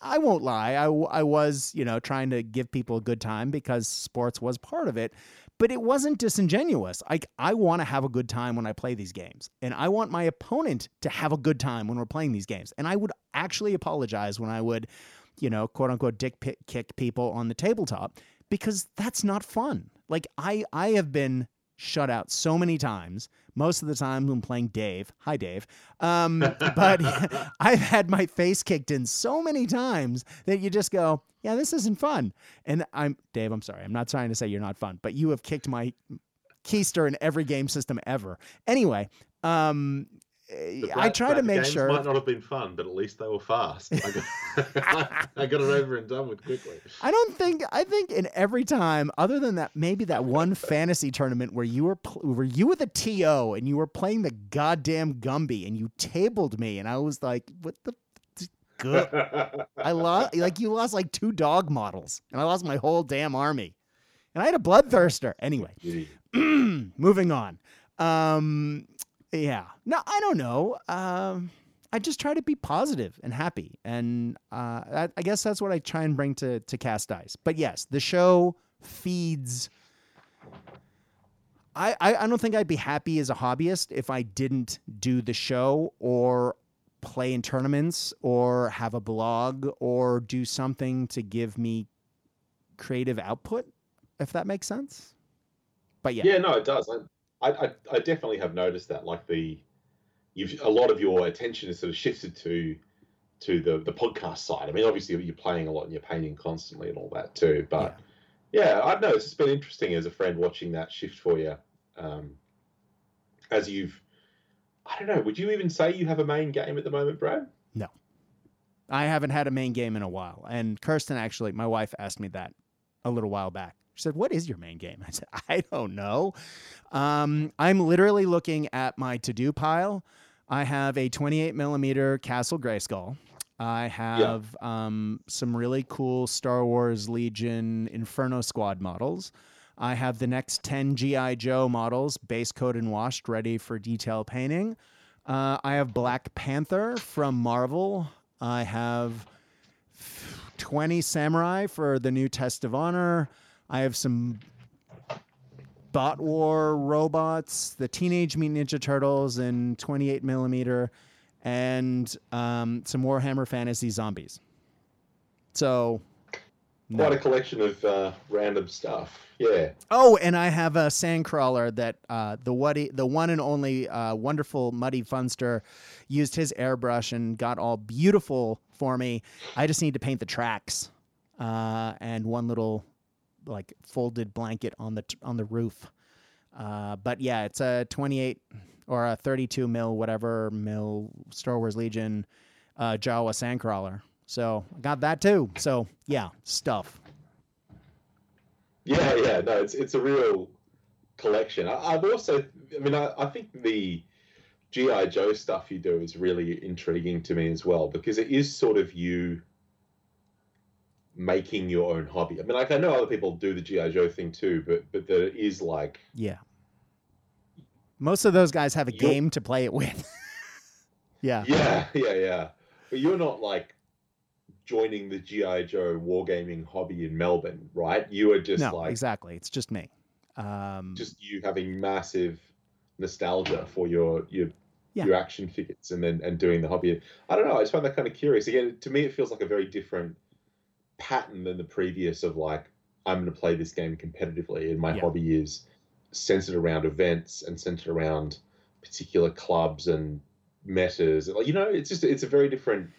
I won't lie. I, I was, you know, trying to give people a good time because sports was part of it, but it wasn't disingenuous. Like I want to have a good time when I play these games, and I want my opponent to have a good time when we're playing these games. And I would actually apologize when I would, you know, quote unquote, dick pic- kick people on the tabletop because that's not fun. Like I, I have been shut out so many times. Most of the time when playing Dave. Hi, Dave. Um, but I've had my face kicked in so many times that you just go, yeah, this isn't fun. And I'm Dave. I'm sorry. I'm not trying to say you're not fun, but you have kicked my keister in every game system ever. Anyway, um, I try to make sure. might not have been fun, but at least they were fast. I got, I got it over and done with quickly. I don't think I think in every time, other than that, maybe that one fantasy tournament where you were where you were the TO and you were playing the goddamn Gumby and you tabled me and I was like, what the good? I lost like you lost like two dog models and I lost my whole damn army, and I had a bloodthirster anyway. moving on. Um, yeah. No, I don't know. Um, I just try to be positive and happy, and uh, I, I guess that's what I try and bring to to cast dice. But yes, the show feeds. I, I, I don't think I'd be happy as a hobbyist if I didn't do the show or play in tournaments or have a blog or do something to give me creative output, if that makes sense. But yeah, Yeah, no, it does. I, I, I definitely have noticed that. Like the, you've a lot of your attention is sort of shifted to to the the podcast side. I mean, obviously you're playing a lot and you're painting constantly and all that too. But yeah, yeah I've noticed it's been interesting as a friend watching that shift for you. Um, as you've, I don't know, would you even say you have a main game at the moment, Brad? No, I haven't had a main game in a while. And Kirsten, actually, my wife asked me that a little while back. She said, "What is your main game?" I said, "I don't know." Um, I'm literally looking at my to-do pile. I have a 28 millimeter Castle Grayskull. I have yeah. um, some really cool Star Wars Legion Inferno Squad models. I have the next 10 G.I. Joe models, base coat and washed, ready for detail painting. Uh, I have Black Panther from Marvel. I have 20 Samurai for the new Test of Honor. I have some Bot War robots, the Teenage Mutant Ninja Turtles in 28 millimeter, and um, some Warhammer Fantasy Zombies. So, no. quite a collection of uh, random stuff. Yeah. Oh, and I have a sandcrawler that uh, the Woody, the one and only uh, wonderful Muddy Funster used his airbrush and got all beautiful for me. I just need to paint the tracks uh, and one little like folded blanket on the on the roof. Uh, but yeah, it's a 28 or a 32 mil whatever mil Star Wars Legion uh, Jawa sandcrawler. So I got that too. So yeah, stuff. Yeah, yeah, no, it's it's a real collection. I, have also, I mean, I, I think the GI Joe stuff you do is really intriguing to me as well because it is sort of you making your own hobby. I mean, like I know other people do the GI Joe thing too, but but there is like yeah, most of those guys have a game to play it with. yeah, yeah, yeah, yeah. But you're not like joining the GI Joe wargaming hobby in Melbourne, right? You are just no, like exactly. It's just me. Um, just you having massive nostalgia for your your yeah. your action figures and then and doing the hobby. I don't know. I just find that kind of curious. Again, to me, it feels like a very different pattern than the previous of like I'm going to play this game competitively, and my yeah. hobby is centered around events and centered around particular clubs and metas. Like you know, it's just it's a very different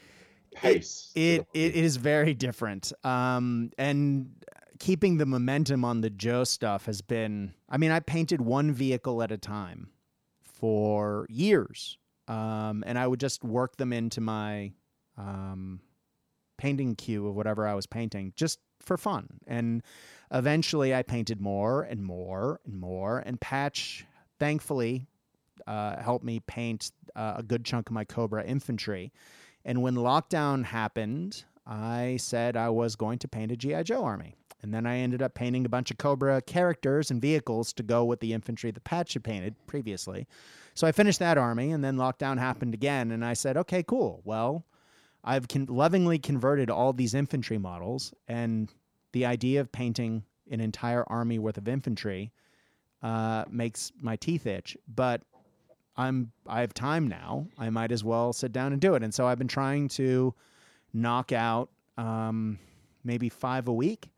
pace. It it, it is very different. Um, and keeping the momentum on the Joe stuff has been. I mean, I painted one vehicle at a time for years, um, and I would just work them into my um, painting queue of whatever I was painting just for fun. And eventually I painted more and more and more. And Patch, thankfully, uh, helped me paint uh, a good chunk of my Cobra infantry. And when lockdown happened, I said I was going to paint a G.I. Joe army. And then I ended up painting a bunch of Cobra characters and vehicles to go with the infantry that Patch had painted previously. So I finished that army, and then lockdown happened again. And I said, okay, cool. Well, I've con- lovingly converted all these infantry models, and the idea of painting an entire army worth of infantry uh, makes my teeth itch. But I'm I have time now. I might as well sit down and do it. And so I've been trying to knock out um, maybe five a week,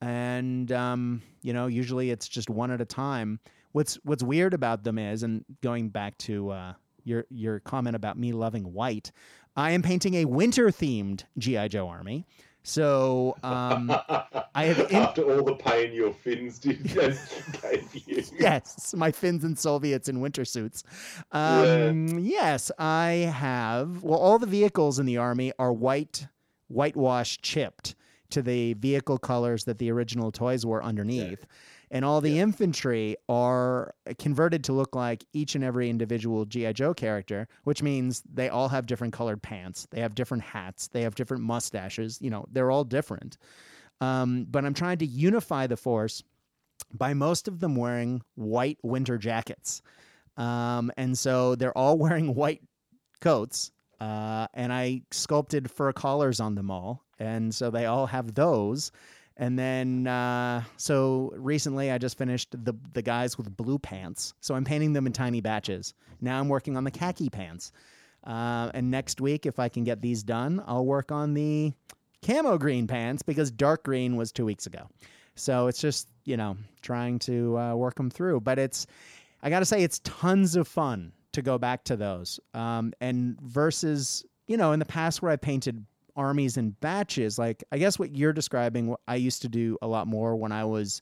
and um, you know usually it's just one at a time. What's what's weird about them is, and going back to uh, your your comment about me loving white, I am painting a winter themed GI Joe army. So um, I have in- after all the pain your fins did gave you. Yes, my fins and Soviets in winter suits. Um, yeah. Yes, I have. Well, all the vehicles in the army are white, whitewash chipped to the vehicle colors that the original toys were underneath. Yeah and all the yeah. infantry are converted to look like each and every individual GI Joe character, which means they all have different colored pants, they have different hats, they have different mustaches. You know, they're all different. Um, but I'm trying to unify the force by most of them wearing white winter jackets, um, and so they're all wearing white coats. Uh, and I sculpted fur collars on them all, and so they all have those. And then, uh, so recently I just finished the the guys with blue pants. So I'm painting them in tiny batches. Now I'm working on the khaki pants. Uh, and next week, if I can get these done, I'll work on the camo green pants because dark green was two weeks ago. So it's just you know trying to uh, work them through. But it's I got to say it's tons of fun to go back to those. Um, and versus, you know, in the past where I painted armies in batches, like I guess what you're describing, I used to do a lot more when I was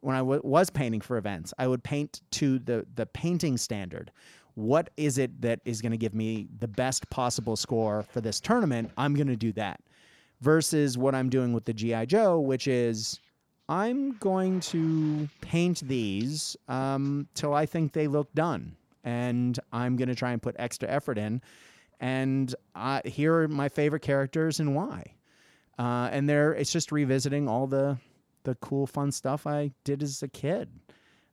when I w- was painting for events. I would paint to the the painting standard. What is it that is going to give me the best possible score for this tournament? I'm going to do that. Versus what I'm doing with the GI Joe, which is I'm going to paint these um, till I think they look done, and I'm going to try and put extra effort in. And uh, here are my favorite characters and why. Uh, and there, it's just revisiting all the the cool, fun stuff I did as a kid.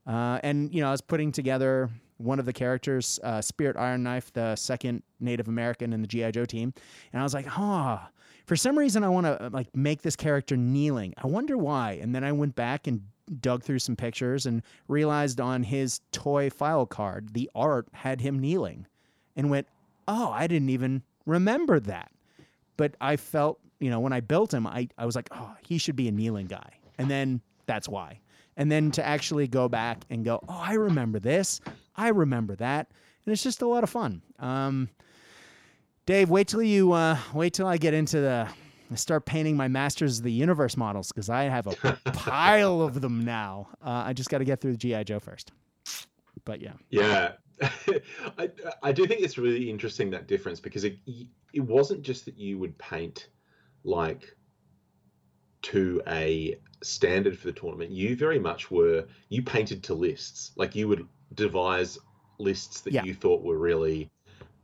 Uh, and you know, I was putting together one of the characters, uh, Spirit Iron Knife, the second Native American in the GI Joe team, and I was like, oh, for some reason I want to like make this character kneeling. I wonder why. And then I went back and dug through some pictures and realized on his toy file card, the art had him kneeling, and went, oh, I didn't even remember that. But I felt, you know, when I built him, I, I was like, oh, he should be a kneeling guy. And then that's why. And then to actually go back and go, oh, I remember this. I remember that. And it's just a lot of fun. Um, Dave, wait till you uh, wait till I get into the start painting my Masters of the Universe models because I have a pile of them now. Uh, I just got to get through the GI Joe first. But yeah, yeah, I I do think it's really interesting that difference because it it wasn't just that you would paint like to a standard for the tournament. You very much were you painted to lists. Like you would devise lists that Yeah. you thought were really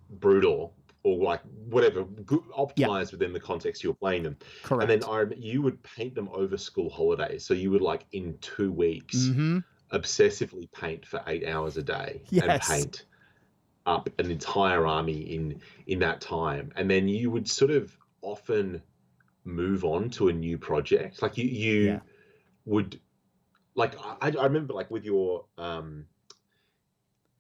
brutal or like whatever good, optimized within the context you were playing them. correct. And then I you would paint them over school holidays. So you would like in two weeks mm-hmm. Obsessively paint for eight hours a day and paint up an entire army in in that time. And then you would sort of often move on to a new project. Like you you Yeah. would like I, I remember like with your um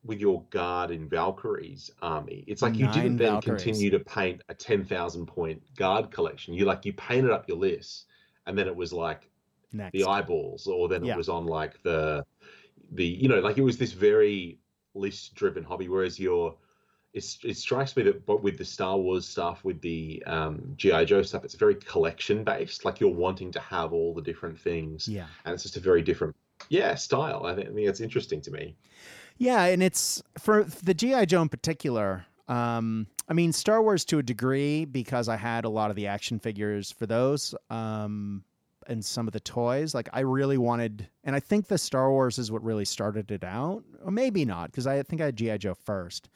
with your guard in Valkyrie's army, it's like you Nine didn't then Valkyries. continue to paint a ten thousand point guard collection. You like you painted up your list, and then it was like Next. the eyeballs, or then Yeah. it was on like the the you know like it was this very list driven hobby. Whereas your it's, it strikes me that but with the Star Wars stuff, with the um, GI Joe stuff, it's very collection based. Like you're wanting to have all the different things, yeah. and it's just a very different yeah style. I think, I think it's interesting to me. Yeah, and it's for the GI Joe in particular. Um, I mean, Star Wars to a degree because I had a lot of the action figures for those, um, and some of the toys. Like I really wanted, and I think the Star Wars is what really started it out, or maybe not because I think I had GI Joe first.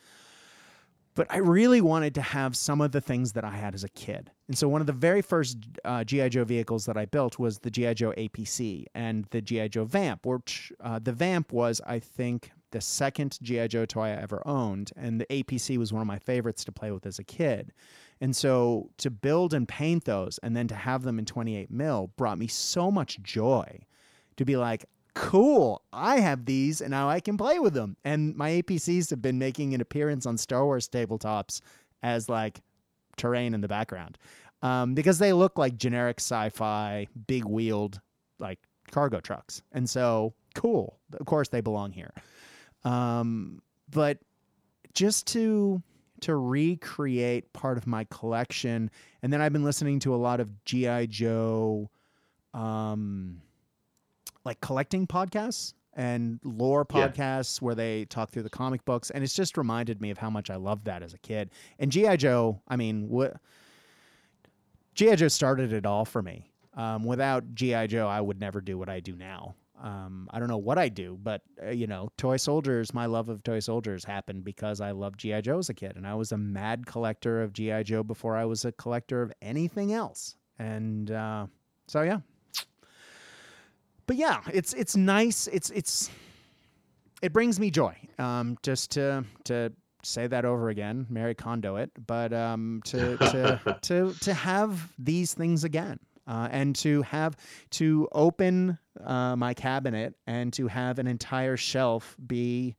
But I really wanted to have some of the things that I had as a kid. And so one of the very first uh, G.I. Joe vehicles that I built was the G.I. Joe APC and the G.I. Joe Vamp, which uh, the Vamp was, I think, the second G.I. Joe toy I ever owned. And the APC was one of my favorites to play with as a kid. And so to build and paint those and then to have them in 28 mil brought me so much joy to be like, cool, I have these and now I can play with them. And my APCs have been making an appearance on Star Wars tabletops as like terrain in the background um, because they look like generic sci fi, big wheeled, like cargo trucks. And so, cool. Of course, they belong here. Um, but just to to recreate part of my collection. And then i've been listening to a lot of gi joe um like collecting podcasts and lore Yeah. podcasts where they talk through the comic books. And it's just reminded me of how much i loved that as a kid. And gi joe i mean what gi joe started it all for me. Um, without gi joe i would never do what i do now um, I don't know what I do, but uh, you know, toy soldiers. My love of toy soldiers happened because I loved GI Joe as a kid, and I was a mad collector of GI Joe before I was a collector of anything else. And uh, so, yeah. But yeah, it's it's nice. It's it's it brings me joy. Um, just to to say that over again, Marie Kondo it, but um, to to to to have these things again. Uh, and to have to open uh, my cabinet and to have an entire shelf be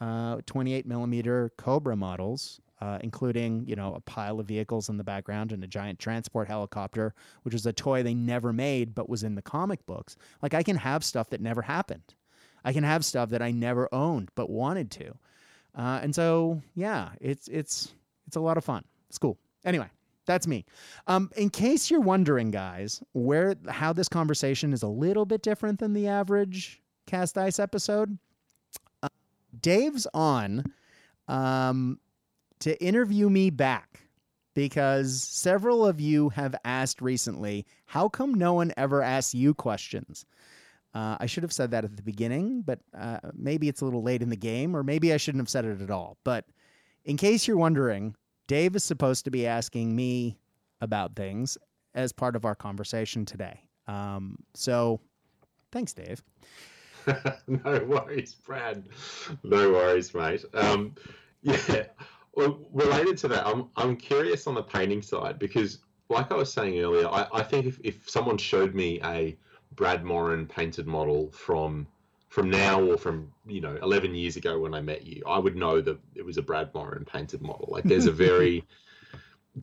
uh, 28 millimeter Cobra models, uh, including you know a pile of vehicles in the background and a giant transport helicopter, which was a toy they never made but was in the comic books. Like I can have stuff that never happened. I can have stuff that I never owned but wanted to. Uh, and so, yeah, it's it's it's a lot of fun. It's cool. Anyway, that's me. Um, in case you're wondering, guys, where how this conversation is a little bit different than the average Cast Dice episode, uh, Dave's on um, to interview me back because several of you have asked recently, how come no one ever asks you questions? Uh, I should have said that at the beginning, but uh, maybe it's a little late in the game, or maybe I shouldn't have said it at all. But in case you're wondering, Dave is supposed to be asking me about things as part of our conversation today. Um, so thanks, Dave. no worries, Brad. No worries, mate. Um, yeah, well, related to that, I'm, I'm curious on the painting side because, like I was saying earlier, I, I think if, if someone showed me a Brad Morin painted model from from now or from you know 11 years ago when I met you, I would know that it was a Brad Morin painted model. Like there's a very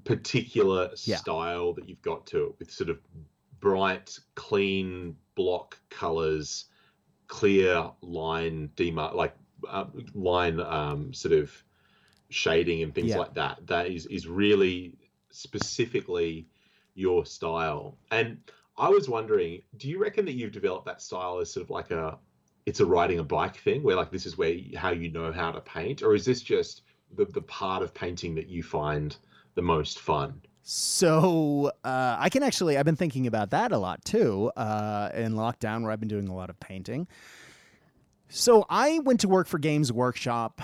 particular Yeah. style that you've got to it with sort of bright, clean block colors, clear line demar like uh, line um, sort of shading and things Yeah. like that. That is is really specifically your style. And I was wondering, do you reckon that you've developed that style as sort of like a it's a riding a bike thing where like this is where how you know how to paint or is this just the, the part of painting that you find the most fun So uh, I can actually, I've been thinking about that a lot too uh, in lockdown, where I've been doing a lot of painting. So I went to work for Games Workshop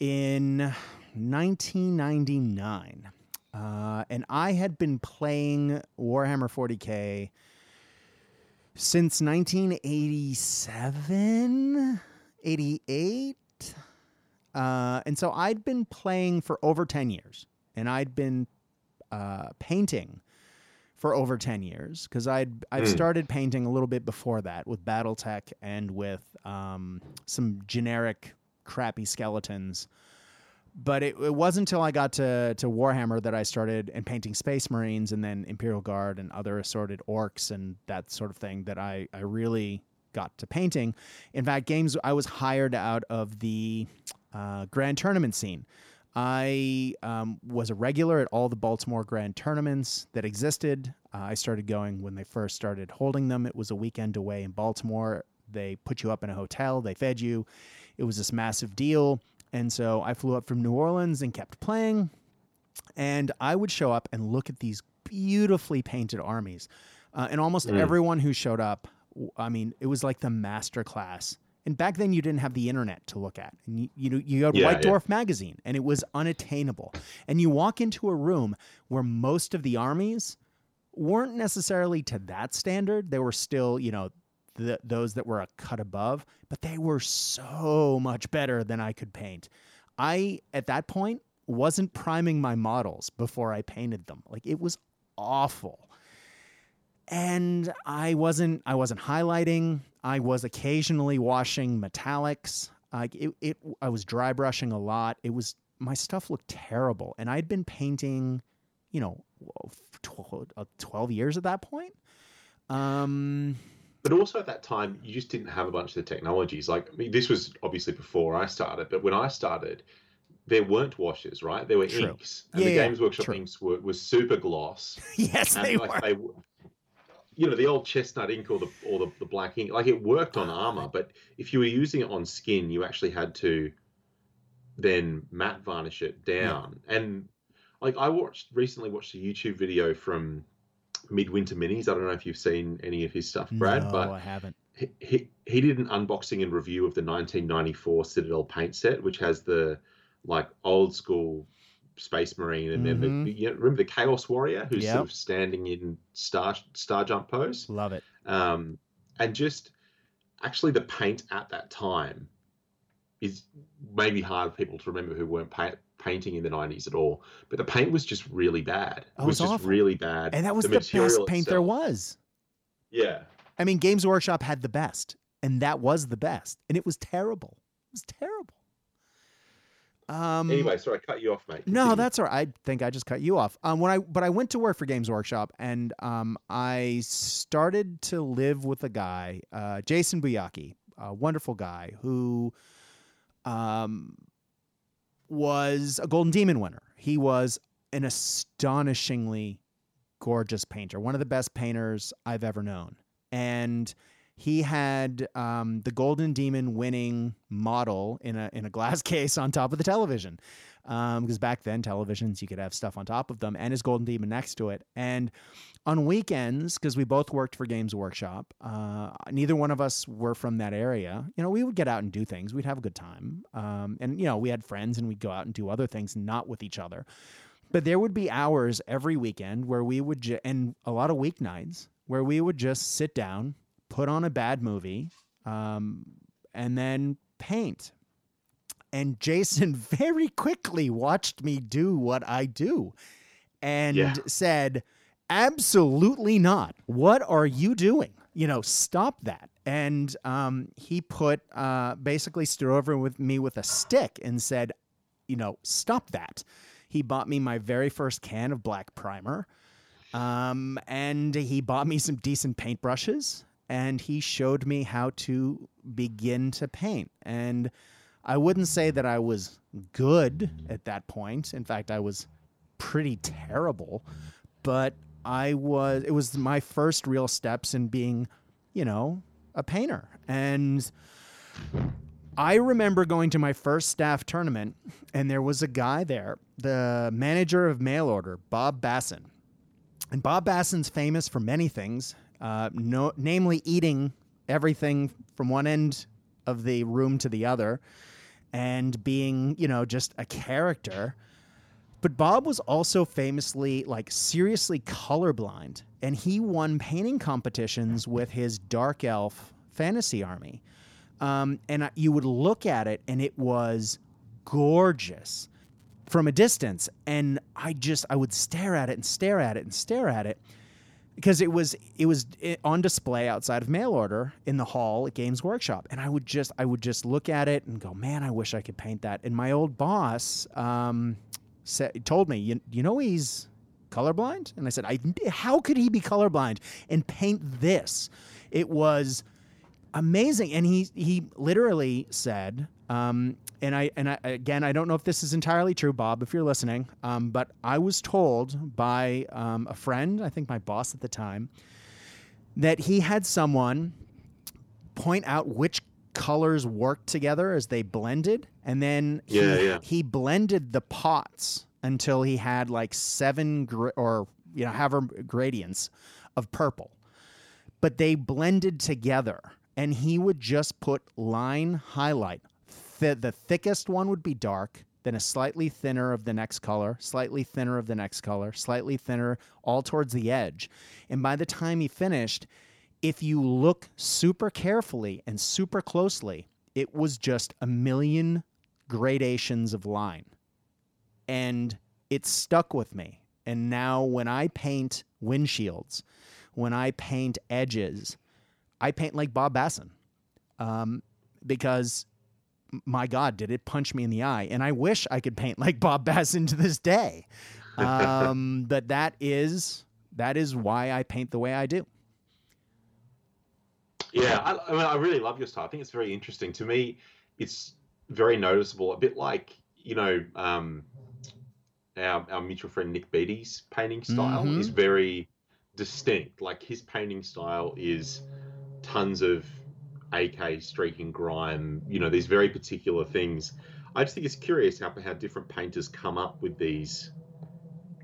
in 1999, uh, and I had been playing Warhammer 40k since 1987, 88. Uh, and so I'd been playing for over 10 years, and I'd been uh, painting for over 10 years because I'd I'd Mm. started painting a little bit before that with BattleTech and with um, some generic crappy skeletons. But it, it wasn't until I got to, to Warhammer that I started and painting Space Marines and then Imperial Guard and other assorted orcs and that sort of thing that I, I really got to painting. In fact, games I was hired out of the uh, grand tournament scene. I um, was a regular at all the Baltimore Grand tournaments that existed. Uh, I started going when they first started holding them. It was a weekend away in Baltimore. They put you up in a hotel, they fed you. It was this massive deal. And so I flew up from New Orleans and kept playing. And I would show up and look at these beautifully painted armies. Uh, and almost Mm. everyone who showed up, I mean, it was like the master class. And back then, you didn't have the internet to look at. And you, you, know, you had Yeah, White yeah. Dwarf magazine, and it was unattainable. And you walk into a room where most of the armies weren't necessarily to that standard. They were still, you know, the, those that were a cut above, but they were so much better than I could paint. I, at that point, wasn't priming my models before I painted them. Like it was awful. And I wasn't I wasn't highlighting. I was occasionally washing metallics. Like it, it I was dry brushing a lot. It was my stuff looked terrible. And I'd been painting, you know, 12, uh, 12 years at that point. Um but also at that time you just didn't have a bunch of the technologies. Like I mean, this was obviously before i started but when i started there weren't washes right? There were True. inks. And Yeah, the yeah, games workshop true. inks were, were super gloss. Yes, and they like were. they were you know the old chestnut ink or the or the, the black ink like it worked on ah. armor but if you were using it on skin you actually had to then matte varnish it down. And like i watched recently watched a youtube video from midwinter minis i don't know if you've seen any of his stuff brad no, but I haven't. he, he he did an unboxing and review of the 1994 Citadel paint set, which has the like old school Space Marine, and then Mhm. the you know, remember the Chaos Warrior who's Yep. sort of standing in star star jump pose, Love it. um, and just actually the paint at that time is maybe hard for people to remember who weren't pa- painting in the 90s at all, but the paint was just really bad. Oh, It was just really bad, And that was the, best material paint there was. Yeah. I mean, Games Workshop had the best, and that was the best, and it was terrible. It was terrible. Um, Anyway, sorry, I cut you off, mate. no, that's all right. I think I just cut you off. Um, when I but I went to work for Games Workshop, and um, I started to live with a guy, uh, Jason Buyaki, a wonderful guy who, um, was a Golden Demon winner. He was an astonishingly gorgeous painter, one of the best painters I've ever known. And he had um, the Golden Demon winning model in a in a glass case on top of the television, because um, back then televisions you could have stuff on top of them, and his Golden Demon next to it. And on weekends, because we both worked for Games Workshop, uh, neither one of us were from that area. You know, we would get out and do things. We'd have a good time, um, and you know, we had friends, and we'd go out and do other things, not with each other. But there would be hours every weekend where we would, ju- and a lot of weeknights where we would just sit down, put on a bad movie, um, and then paint. And Jason very quickly watched me do what I do and Yeah. said, Absolutely not. What are you doing? You know, stop that. And um, he put uh, basically stood over with me with a stick and said, you know, stop that. He bought me my very first can of black primer. Um, and he bought me some decent paintbrushes and he showed me how to begin to paint. And I wouldn't say that I was good at that point. In fact, I was pretty terrible, but I was, it was my first real steps in being, you know, a painter. And I remember going to my first staff tournament, and there was a guy there, the manager of mail order, Bob Basson. And Bob Basson's famous for many things, uh, no, namely eating everything from one end of the room to the other and being, you know, just a character. But Bob was also famously, like, seriously colorblind, and he won painting competitions with his dark elf fantasy army. Um, and you would look at it, and it was gorgeous from a distance. And I just, I would stare at it and stare at it and stare at it because it was it was on display outside of mail order in the hall at Games Workshop, and I would just I would just look at it and go, man, I wish I could paint that. And my old boss um, said, told me, you, you know, he's colorblind, and I said, I how could he be colorblind and paint this? It was amazing, and he he literally said. Um, and I and I again I don't know if this is entirely true, Bob, if you're listening. Um, but I was told by um, a friend, I think my boss at the time, that he had someone point out which colors worked together as they blended, and then he, Yeah, yeah. he blended the pots until he had like seven gr- or you know however gradients of purple but they blended together and he would just put line highlight Th- the thickest one would be dark then a slightly thinner of the next color slightly thinner of the next color slightly thinner all towards the edge and by the time he finished if you look super carefully and super closely it was just a million gradations of line and it stuck with me. And now when I paint windshields, when I paint edges, I paint like Bob Basson, um, because my God, did it punch me in the eye? And I wish I could paint like Bob Basson to this day. Um, but that is that is why I paint the way I do. Yeah, I, I mean, I really love your style. I think it's very interesting. To me, it's very noticeable. A bit like you know, um, our our mutual friend Nick Beatty's painting style Mhm. is very distinct. Like his painting style is tons of AK streaking grime. You know, these very particular things. I just think it's curious how how different painters come up with these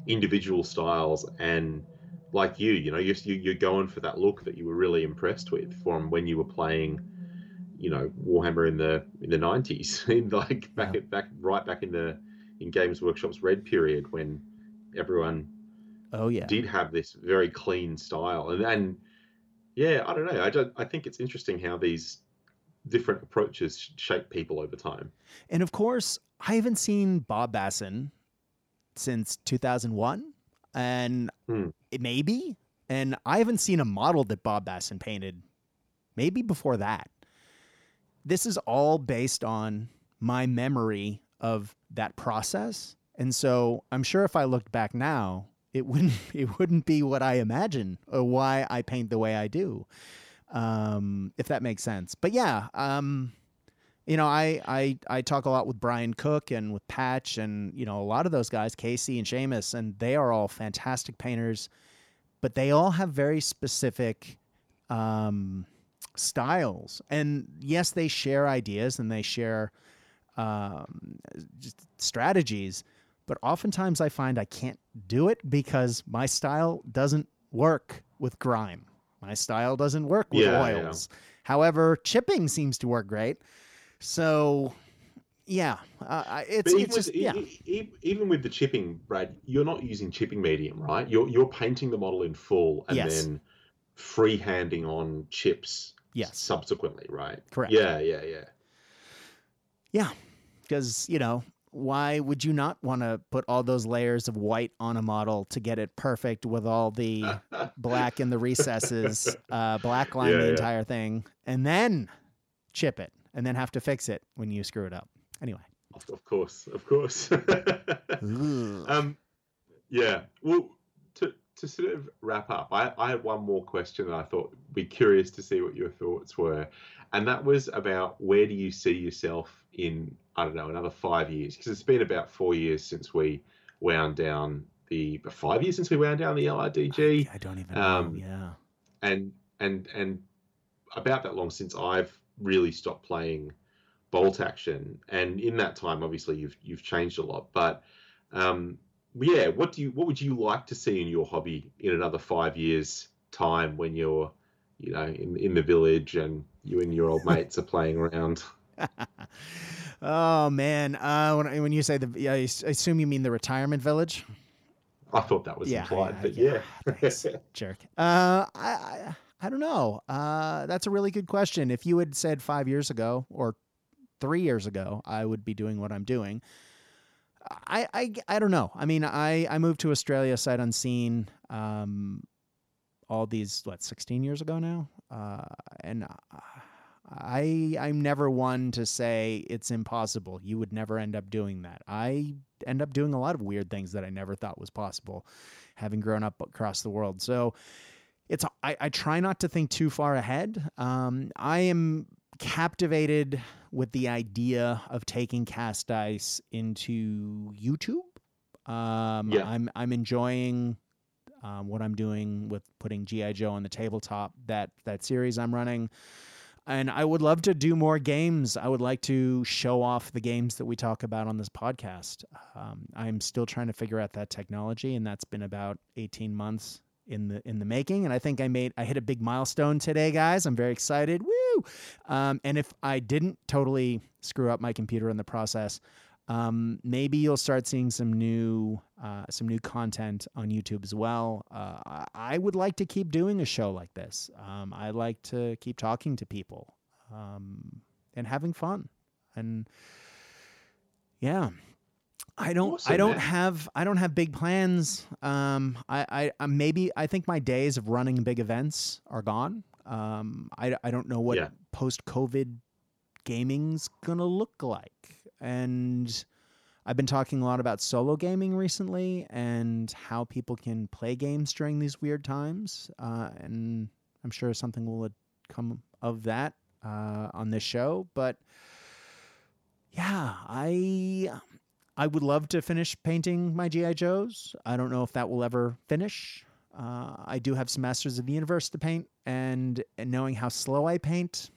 individual styles and like you, you know, you're, you- you're going for that look that you were really impressed with from when you were playing, you know, Warhammer in the in the nineties, in like back Yeah. at back right back in the in Games Workshop's red period when everyone Oh yeah. did have this very clean style, and then yeah, I don't know, I don't, I think it's interesting how these different approaches shape people over time. And of course, I haven't seen Bob Basson since 2001, and Hmm. it maybe, and I haven't seen a model that Bob Basson painted maybe before that. This is all based on my memory of that process, and so I'm sure if I looked back now, it wouldn't it wouldn't be what I imagine or why I paint the way I do, um, if that makes sense. But yeah, um, You know, I, I I talk a lot with Brian Cook and with Patch and you know a lot of those guys, Casey and Seamus, and they are all fantastic painters, but they all have very specific um, styles. And yes, they share ideas and they share um, strategies, but oftentimes I find I can't do it because my style doesn't work with grime. My style doesn't work with Yeah, oils. However, chipping seems to work great. So, yeah, uh, it's, even, it's just with, yeah, even with the chipping, Brad, you're not using chipping medium, right? You're you're painting the model in full and Yes. then freehanding on chips Yes. subsequently, right? Correct. Yeah, yeah, yeah. Yeah, because you know why would you not want to put all those layers of white on a model to get it perfect with all the black in the recesses, uh, black line Yeah, the yeah. entire thing, and then chip it, and then have to fix it when you screw it up. Anyway, Of, of course, of course. Um, yeah. Well, to to sort of wrap up, I, I had one more question that I thought would be curious to see what your thoughts were, and that was about where do you see yourself in I don't know another five years because it's been about four years since we wound down the five years since we wound down the LRDG I don't even um, know. Yeah, and and and about that long since I've really stopped playing bolt action. And in that time, obviously, you've you've changed a lot. But um, yeah, what do you what would you like to see in your hobby in another five years' time when you're you know in in the village and you and your old mates are playing around? oh man, uh, when when you say the, yeah, I assume you mean the retirement village. I thought that was Yeah, implied, yeah, but yeah. yeah. Thanks, jerk. Uh, I, I I don't know. Uh, that's a really good question. If you had said five years ago or three years ago, I would be doing what I'm doing. I I, I don't know. I mean, I I moved to Australia sight unseen. Um, all these what 16 years ago now, uh, and. Uh, I I'm never one to say it's impossible. You would never end up doing that. I end up doing a lot of weird things that I never thought was possible, having grown up across the world. So it's I, I try not to think too far ahead. Um, I am captivated with the idea of taking cast dice into YouTube. Um, Yeah. I'm I'm enjoying um, what I'm doing with putting GI Joe on the tabletop. That that series I'm running and I would love to do more games. I would like to show off the games that we talk about on this podcast. Um, I'm still trying to figure out that technology, and that's been about 18 months in the in the making. And I think I made I hit a big milestone today, guys. I'm very excited. Woo! Um, and if I didn't totally screw up my computer in the process, um, maybe you'll start seeing some new uh, some new content on YouTube as well. Uh, I- would like to keep doing a show like this. Um, I like to keep talking to people um, and having fun. And yeah, I don't. I don't man. have. I don't have big plans. Um, I, I, I maybe. I think my days of running big events are gone. Um, I, I don't know what Yeah. post COVID gaming's gonna look like, and I've been talking a lot about solo gaming recently and how people can play games during these weird times. Uh, and I'm sure something will come of that uh, on this show. But yeah, I I would love to finish painting my GI Joes. I don't know if that will ever finish. Uh, I do have some Masters of the Universe to paint, and, and knowing how slow I paint,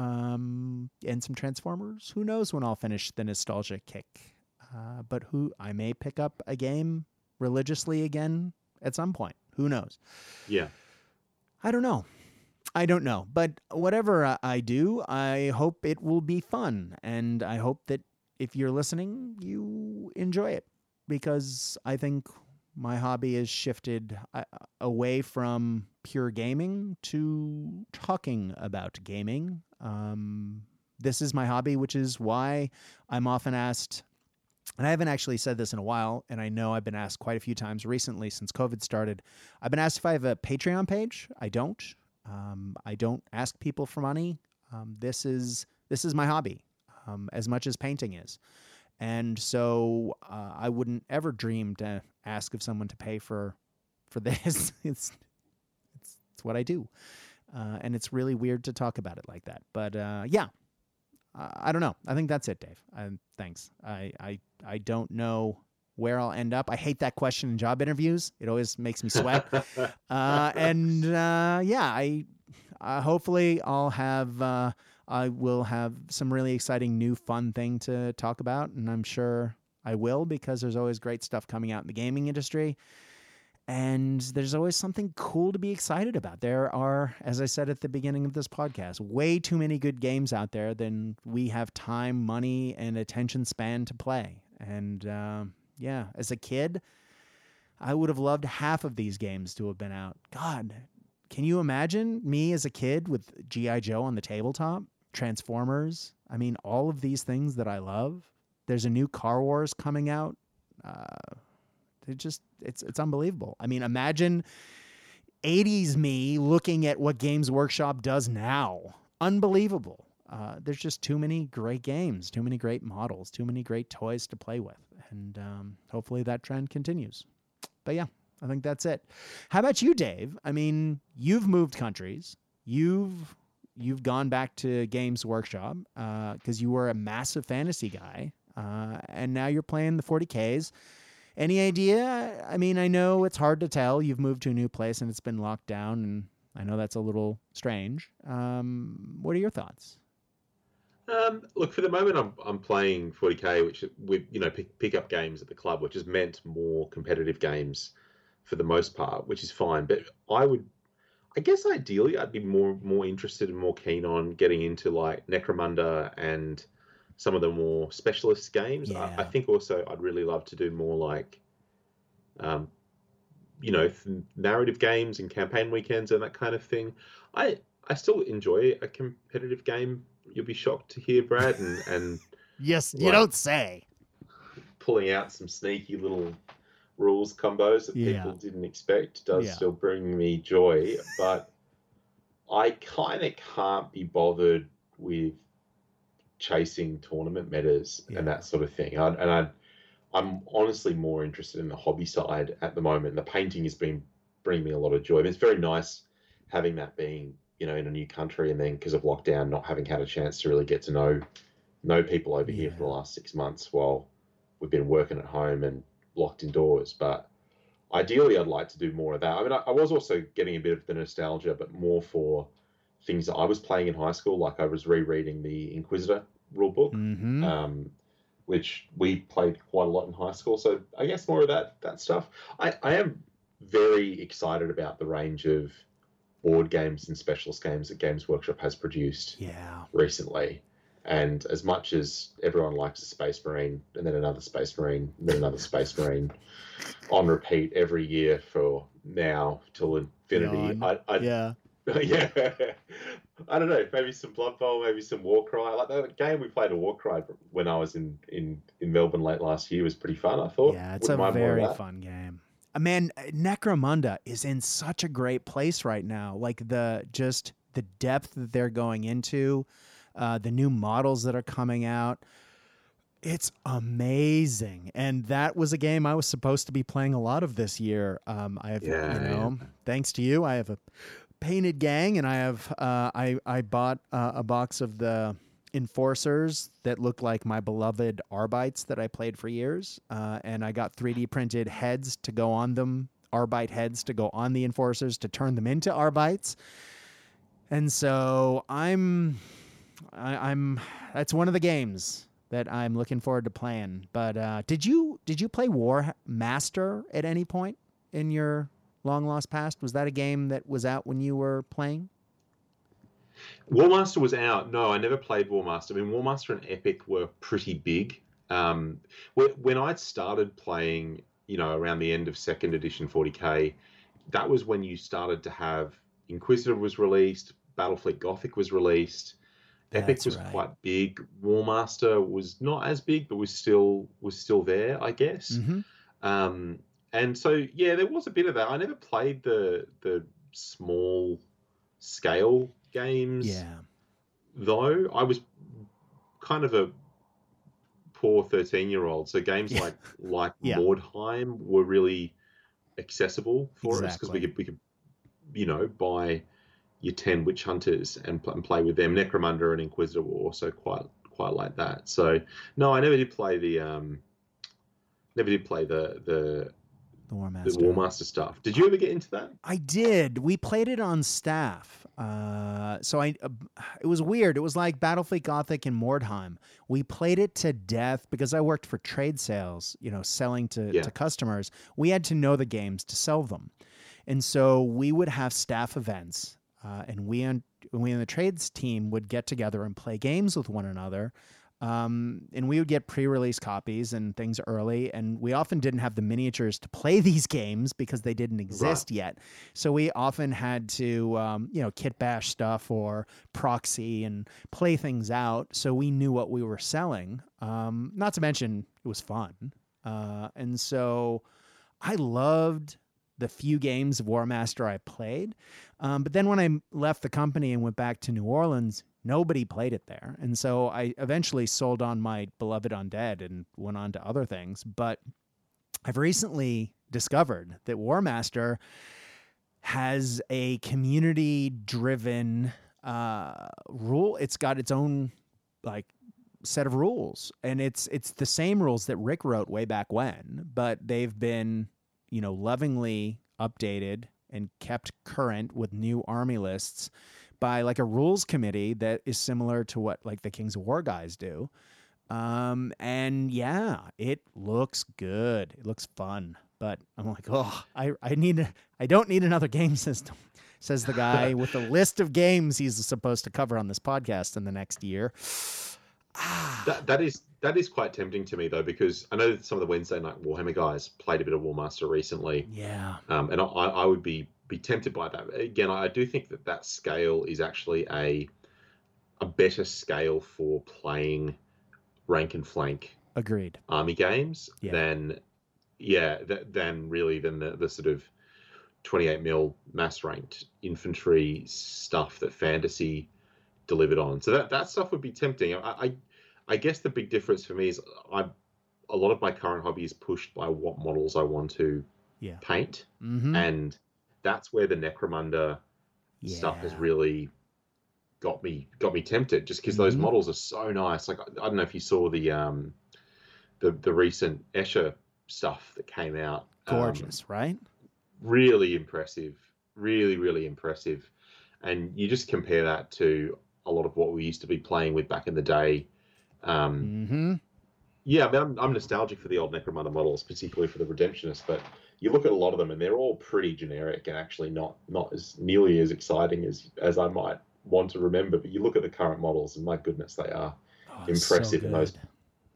um, and some Transformers, who knows when I'll finish the nostalgia kick. Uh, but who I may pick up a game religiously again at some point. Who knows? Yeah. I don't know. I don't know. But whatever I- do, I hope it will be fun. And I hope that if you're listening, you enjoy it because I think my hobby has shifted uh, away from pure gaming to talking about gaming. Um, this is my hobby, which is why I'm often asked, and I haven't actually said this in a while, and I know I've been asked quite a few times recently since COVID started. I've been asked if I have a Patreon page. I don't. Um, I don't ask people for money. Um, this is this is my hobby, um, as much as painting is, and so uh, I wouldn't ever dream to ask of someone to pay for for this. it's it's it's what I do, uh, and it's really weird to talk about it like that. But uh, yeah, I don't know. I think that's it, Dave. I, thanks. I, I I don't know where I'll end up. I hate that question in job interviews. It always makes me sweat. uh, and uh, yeah, I uh, hopefully I'll have uh, I will have some really exciting new fun thing to talk about, and I'm sure I will because there's always great stuff coming out in the gaming industry. And there's always something cool to be excited about. There are, as I said at the beginning of this podcast, way too many good games out there than we have time, money, and attention span to play. And uh, yeah, as a kid, I would have loved half of these games to have been out. God, can you imagine me as a kid with G.I. Joe on the tabletop, Transformers? I mean, all of these things that I love. There's a new Car Wars coming out. Uh, it just it's it's unbelievable. I mean, imagine 80s me looking at what Games Workshop does now. Unbelievable. Uh, there's just too many great games, too many great models, too many great toys to play with, and um, hopefully that trend continues. But yeah, I think that's it. How about you, Dave? I mean, you've moved countries. You've you've gone back to Games Workshop because uh, you were a massive fantasy guy, uh, and now you're playing the 40ks. Any idea? I mean, I know it's hard to tell. You've moved to a new place and it's been locked down, and I know that's a little strange. Um, what are your thoughts? Um, look, for the moment, I'm I'm playing 40k, which we you know pick, pick up games at the club, which has meant more competitive games for the most part, which is fine. But I would, I guess, ideally, I'd be more more interested and more keen on getting into like Necromunda and some of the more specialist games. Yeah. I, I, think also I'd really love to do more like, um, you know, th- narrative games and campaign weekends and that kind of thing. I I still enjoy a competitive game. You'll be shocked to hear, Brad, and and yes, you don't say. Pulling out some sneaky little rules combos that yeah. people didn't expect does yeah. still bring me joy, but I kind of can't be bothered with chasing tournament metas yeah. and that sort of thing. I, and I, I'm honestly more interested in the hobby side at the moment. The painting has been bringing me a lot of joy. I mean, it's very nice having that being, you know, in a new country and then because of lockdown, not having had a chance to really get to know know people over yeah. here for the last six months while we've been working at home and locked indoors. But ideally, I'd like to do more of that. I mean, I, I was also getting a bit of the nostalgia, but more for things that I was playing in high school. Like I was rereading the Inquisitor rulebook, mm-hmm. um, which we played quite a lot in high school. So I guess more of that that stuff. I, I am very excited about the range of board games and specialist games that Games Workshop has produced yeah. recently. And as much as everyone likes a Space Marine and then another Space Marine, and then another Space Marine on repeat every year for now till infinity, I, I, yeah. yeah, I don't know. Maybe some Blood Bowl, maybe some Warcry. Like the game we played a Warcry when I was in, in, in Melbourne late last year was pretty fun. I thought. Yeah, it's Wouldn't a very fun game. Uh, man, Necromunda is in such a great place right now. Like the just the depth that they're going into, uh, the new models that are coming out. It's amazing, and that was a game I was supposed to be playing a lot of this year. Um, I have, yeah, you know, yeah. thanks to you, I have a painted gang, and I have uh, I I bought uh, a box of the enforcers that look like my beloved Arbites that I played for years, uh, and I got 3D printed heads to go on them, Arbite heads to go on the enforcers to turn them into Arbites, and so I'm I, I'm that's one of the games that I'm looking forward to playing. But uh, did you did you play War Master at any point in your Long Lost Past? Was that a game that was out when you were playing? Warmaster was out. No, I never played Warmaster. I mean, Warmaster and Epic were pretty big. Um, when I started playing, you know, around the end of second edition 40k, that was when you started to have Inquisitor was released, Battlefleet Gothic was released. Epic was right. quite big. Warmaster was not as big, but was still was still there, I guess. Mm-hmm. Um, and so yeah, there was a bit of that. I never played the the small scale games. Yeah. Though I was kind of a poor thirteen year old, so games yeah. like like yeah. Mordheim were really accessible for exactly. us because we could we could you know buy your ten witch hunters and, and play with them. Necromunda and Inquisitor were also quite quite like that. So no, I never did play the um, never did play the the The War the Master. Warmaster stuff. Did you ever get into that? I did. We played it on staff. Uh, so I, uh, it was weird. It was like Battlefleet Gothic and Mordheim. We played it to death because I worked for trade sales, you know, selling to, Yeah. to customers. We had to know the games to sell them. And so we would have staff events, uh, and we and we and the trades team would get together and play games with one another. Um, and we would get pre-release copies and things early, and we often didn't have the miniatures to play these games because they didn't exist yet. So we often had to, um, you know, kit bash stuff or proxy and play things out, so we knew what we were selling. Um, not to mention, it was fun, uh, and so I loved the few games of Warmaster I played. Um, but then when I left the company and went back to New Orleans, nobody played it there. And so I eventually sold on my beloved Undead and went on to other things. But I've recently discovered that Warmaster has a community driven uh, rule. It's got its own like set of rules and it's it's the same rules that Rick wrote way back when, but they've been, you know, lovingly updated and kept current with new army lists by like a rules committee that is similar to what like the Kings of War guys do. Um and yeah, it looks good. It looks fun. But I'm like, oh, I, I need a, I don't need another game system, says the guy with a list of games he's supposed to cover on this podcast in the next year. Ah, That that is that is quite tempting to me though because I know that some of the Wednesday night Warhammer guys played a bit of Warmaster recently, yeah. um, and I, I would be be tempted by that. Again, I do think that that scale is actually a a better scale for playing rank and flank Agreed. army games Yeah. than yeah th- than really than the, the sort of 28 mil mass ranked infantry stuff that fantasy delivered on so that that stuff would be tempting i i, I guess the big difference for me is i a lot of my current hobby is pushed by what models i want to Yeah. paint Mm-hmm. and that's where the necromunda stuff has really got me got me tempted just because those Mhm. models are so nice like I, I don't know if you saw the um the the recent escher stuff that came out Um, gorgeous, right? really impressive really really impressive and you just compare that to a lot of what we used to be playing with back in the day um Mm-hmm. yeah, I mean, I'm, I'm nostalgic for the old Necromunda models, particularly for the Redemptionists. But you look at a lot of them, and they're all pretty generic and actually not not as nearly as exciting as as I might want to remember. But you look at the current models, and my goodness, they are. Oh, Impressive, and those-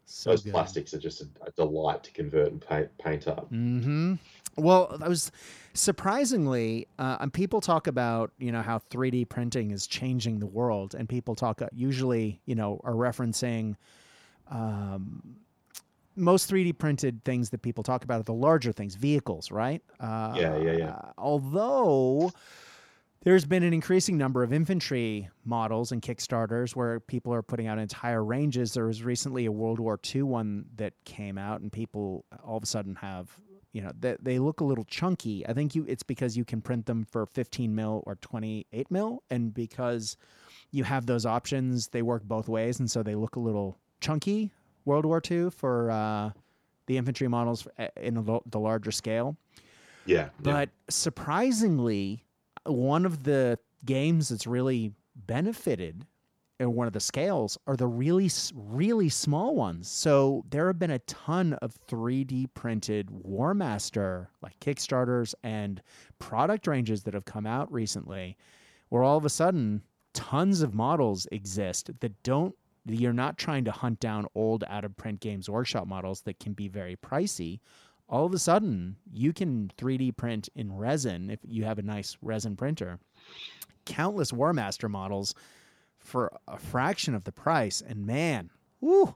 so Those good. plastics are just a, a delight to convert and paint paint up. Mm-hmm. Well, I was surprisingly, uh, and people talk about you know how 3D printing is changing the world, and people talk uh, usually you know are referencing. Um, most 3D printed things that people talk about are the larger things, vehicles, right? Uh, Yeah, yeah, yeah. Although there's been an increasing number of infantry models and Kickstarters where people are putting out entire ranges. There was recently a World War II one that came out, and people all of a sudden have, you know, they, they look a little chunky. I think you it's because you can print them for 15 mil or 28 mil, and because you have those options, they work both ways, and so they look a little chunky. World War II for uh, the infantry models uh, in the, the larger scale. Yeah, yeah. But surprisingly, one of the games that's really benefited in one of the scales are the really, really small ones. So there have been a ton of 3D printed Warmaster, like Kickstarters and product ranges that have come out recently, where all of a sudden tons of models exist that don't. You're not trying to hunt down old out of print games workshop models that can be very pricey all of a sudden you can 3D print in resin if you have a nice resin printer. Countless Warmaster models for a fraction of the price, and man, woo,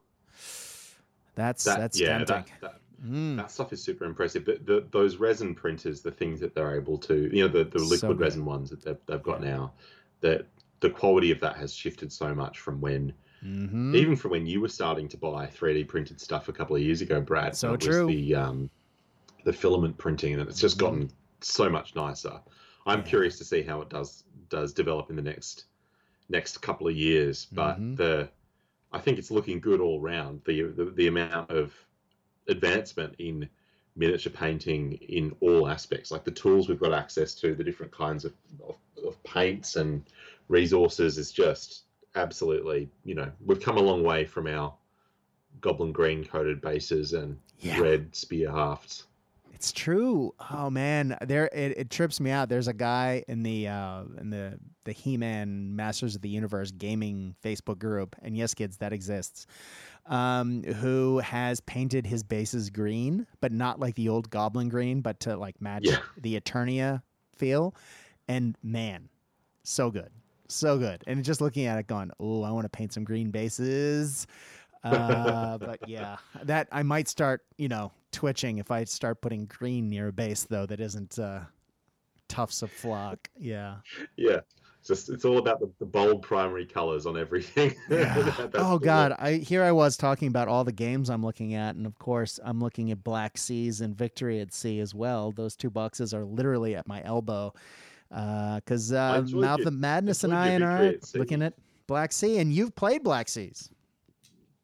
that's that, that's yeah, tempting. that, that Mm, that stuff is super impressive. The, the, those resin printers, the things that they're able to, you know, the, the liquid good. resin ones that they've, they've got now, that the quality of that has shifted so much from when mhm. even from when you were starting to buy 3D printed stuff a couple of years ago, Brad. So it true. Was the um, the filament printing, and it's just Mhm. gotten so much nicer. I'm Yeah. curious to see how it does does develop in the next next couple of years. But Mhm. the I think it's looking good all round. The, the the amount of advancement in miniature painting in all aspects, like the tools we've got access to, the different kinds of, of, of paints and resources, is just absolutely, you know, we've come a long way from our goblin green coated bases and Yeah. red spear hafts. It's true. Oh man, there it, it trips me out. There's a guy in the uh, in the the He-Man Masters of the Universe gaming Facebook group, and yes, kids, that exists. Um, who has painted his bases green, but not like the old Goblin green, but to like match Yeah. the Eternia feel. And man, so good, so good. And just looking at it, going, oh, I want to paint some green bases. Uh, but yeah, that I might start, you know, twitching if I start putting green near a base though that isn't uh, tufts of flock. Yeah. Yeah. It's just it's all about the, the bold primary colors on everything. Yeah. Oh God, I here I was talking about all the games I'm looking at, and of course I'm looking at Black Seas and Victory at Sea as well. Those two boxes are literally at my elbow. Because uh, enjoyed Mouth of Madness and I and are looking at Black Sea, and you've played Black Seas.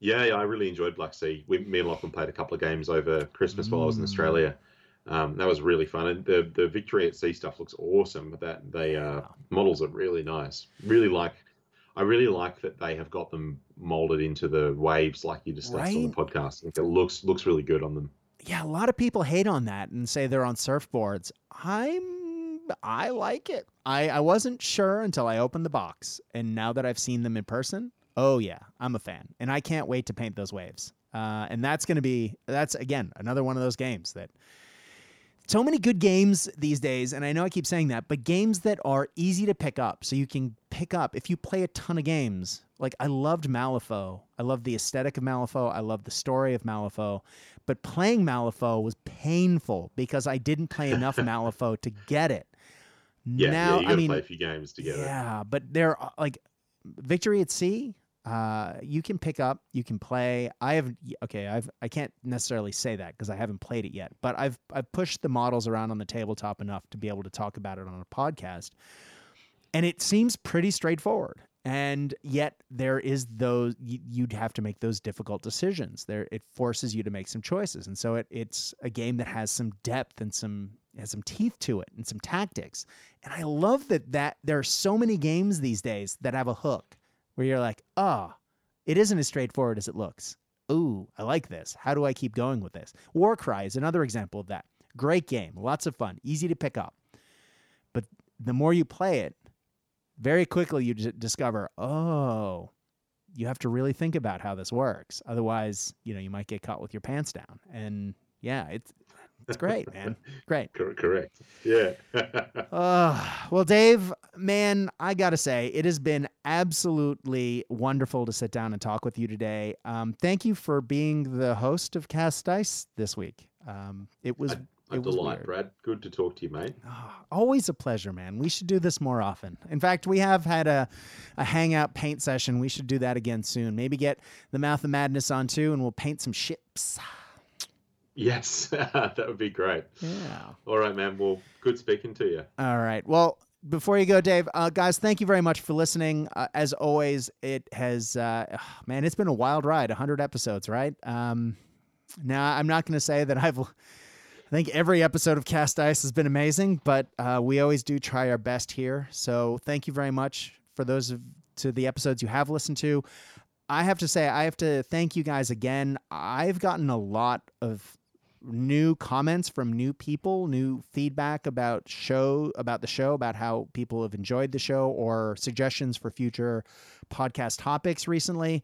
Yeah, yeah, I really enjoyed Black Sea. We, me and Lachlan played a couple of games over Christmas while I was in Mm. Australia. Um, that was really fun, and the the Victory at Sea stuff looks awesome. But that they uh, models are really nice. Really like, I really like that they have got them molded into the waves like you discussed on the podcast. It looks looks really good on them. Yeah, a lot of people hate on that and say they're on surfboards. I'm I like it. I I wasn't sure until I opened the box, and now that I've seen them in person, oh yeah, I'm a fan, and I can't wait to paint those waves. Uh, and that's going to be that's again another one of those games that so many good games these days, and I know I keep saying that, but games that are easy to pick up, so you can pick up if you play a ton of games. Like I loved Malifaux. I loved the aesthetic of Malifaux. I loved the story of Malifaux. But playing Malifaux was painful because I didn't play enough Malifaux to get it. Yeah, now yeah, you got I mean, play a few games together. yeah, but there are like Victory at Sea. Uh, you can pick up, you can play. I have okay. I've I can't necessarily say that because I haven't played it yet. But I've I've pushed the models around on the tabletop enough to be able to talk about it on a podcast, and it seems pretty straightforward. And yet there is those you, you'd have to make those difficult decisions. There it forces you to make some choices, and so it it's a game that has some depth and some has some teeth to it and some tactics. And I love that that there are so many games these days that have a hook where you're like, oh, it isn't as straightforward as it looks. Ooh, I like this. How do I keep going with this? Warcry is another example of that. Great game, lots of fun, easy to pick up. But the more you play it, very quickly you d- discover, oh, you have to really think about how this works. Otherwise, you know, you might get caught with your pants down. And yeah, it's it's great, man. Great. Cor- correct. Yeah. Uh, well, Dave, man, I got to say, it has been absolutely wonderful to sit down and talk with you today. Um, thank you for being the host of Cast Dice this week. Um, it was, a it was delight, weird. Brad. Good to talk to you, mate. Ah, always a pleasure, man. We should do this more often. In fact, we have had a, a hangout paint session. We should do that again soon. Maybe get the Mouth of Madness on too, and we'll paint some ships. Yes, that would be great. Yeah. All right, man. Well, good speaking to you. All right. Well, before you go, Dave, uh, guys, thank you very much for listening. Uh, as always, it has, uh, man, it's been a wild ride. 100 episodes, right? Um, now, I'm not going to say that I've, I think every episode of Cast Dice has been amazing, but uh, we always do try our best here. So thank you very much for those of to the episodes you have listened to. I have to say, I have to thank you guys again. I've gotten a lot of new comments from new people, new feedback about show about the show, about how people have enjoyed the show, or suggestions for future podcast topics recently.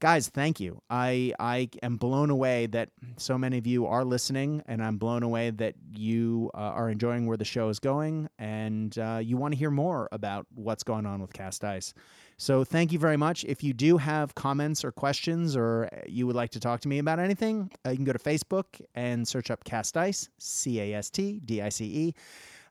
Guys, thank you. I I am blown away that so many of you are listening, and I'm blown away that you uh, are enjoying where the show is going, and uh, you want to hear more about what's going on with Cast Dice. So thank you very much. If you do have comments or questions, or you would like to talk to me about anything, uh, you can go to Facebook and search up Cast Dice, C A S T D I C E.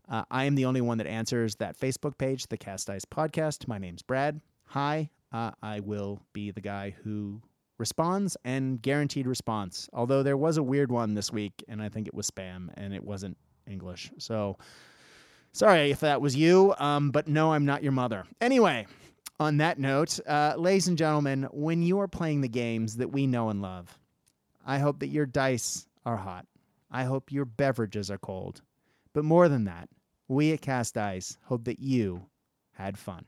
Uh, I am the only one that answers that Facebook page, the Cast Dice Podcast. My name's Brad. Hi. Uh, I will be the guy who responds and guaranteed response. Although there was a weird one this week, and I think it was spam and it wasn't English. So sorry if that was you, um, but no, I'm not your mother. Anyway, On that note, uh, ladies and gentlemen, when you are playing the games that we know and love, I hope that your dice are hot. I hope your beverages are cold. But more than that, we at Cast Dice hope that you had fun.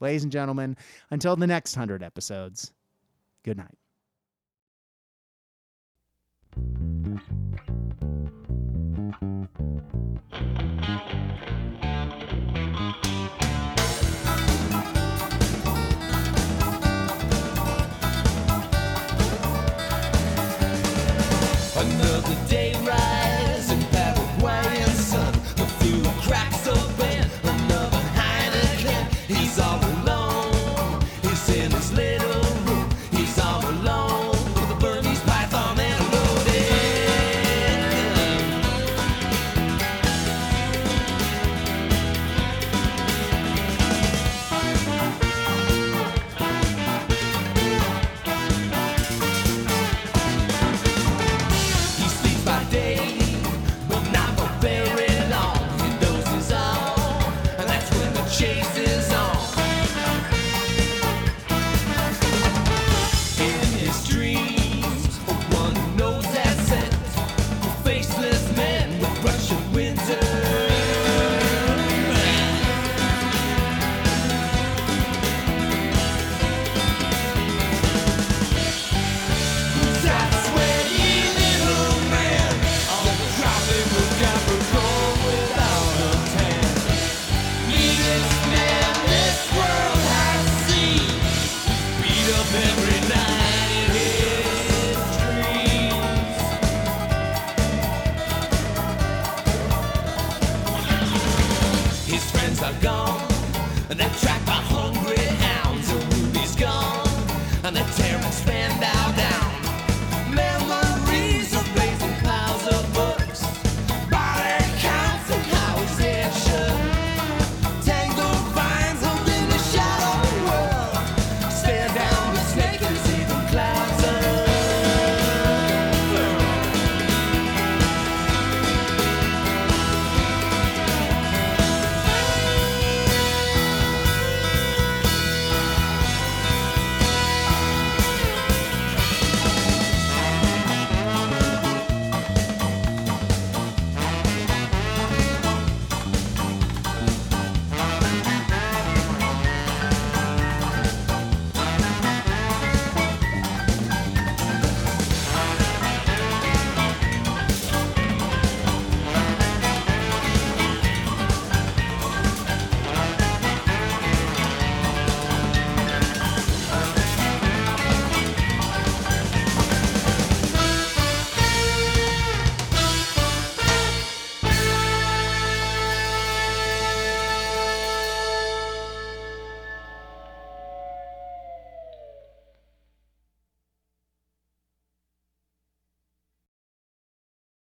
Ladies and gentlemen, until the next 100 episodes, good night.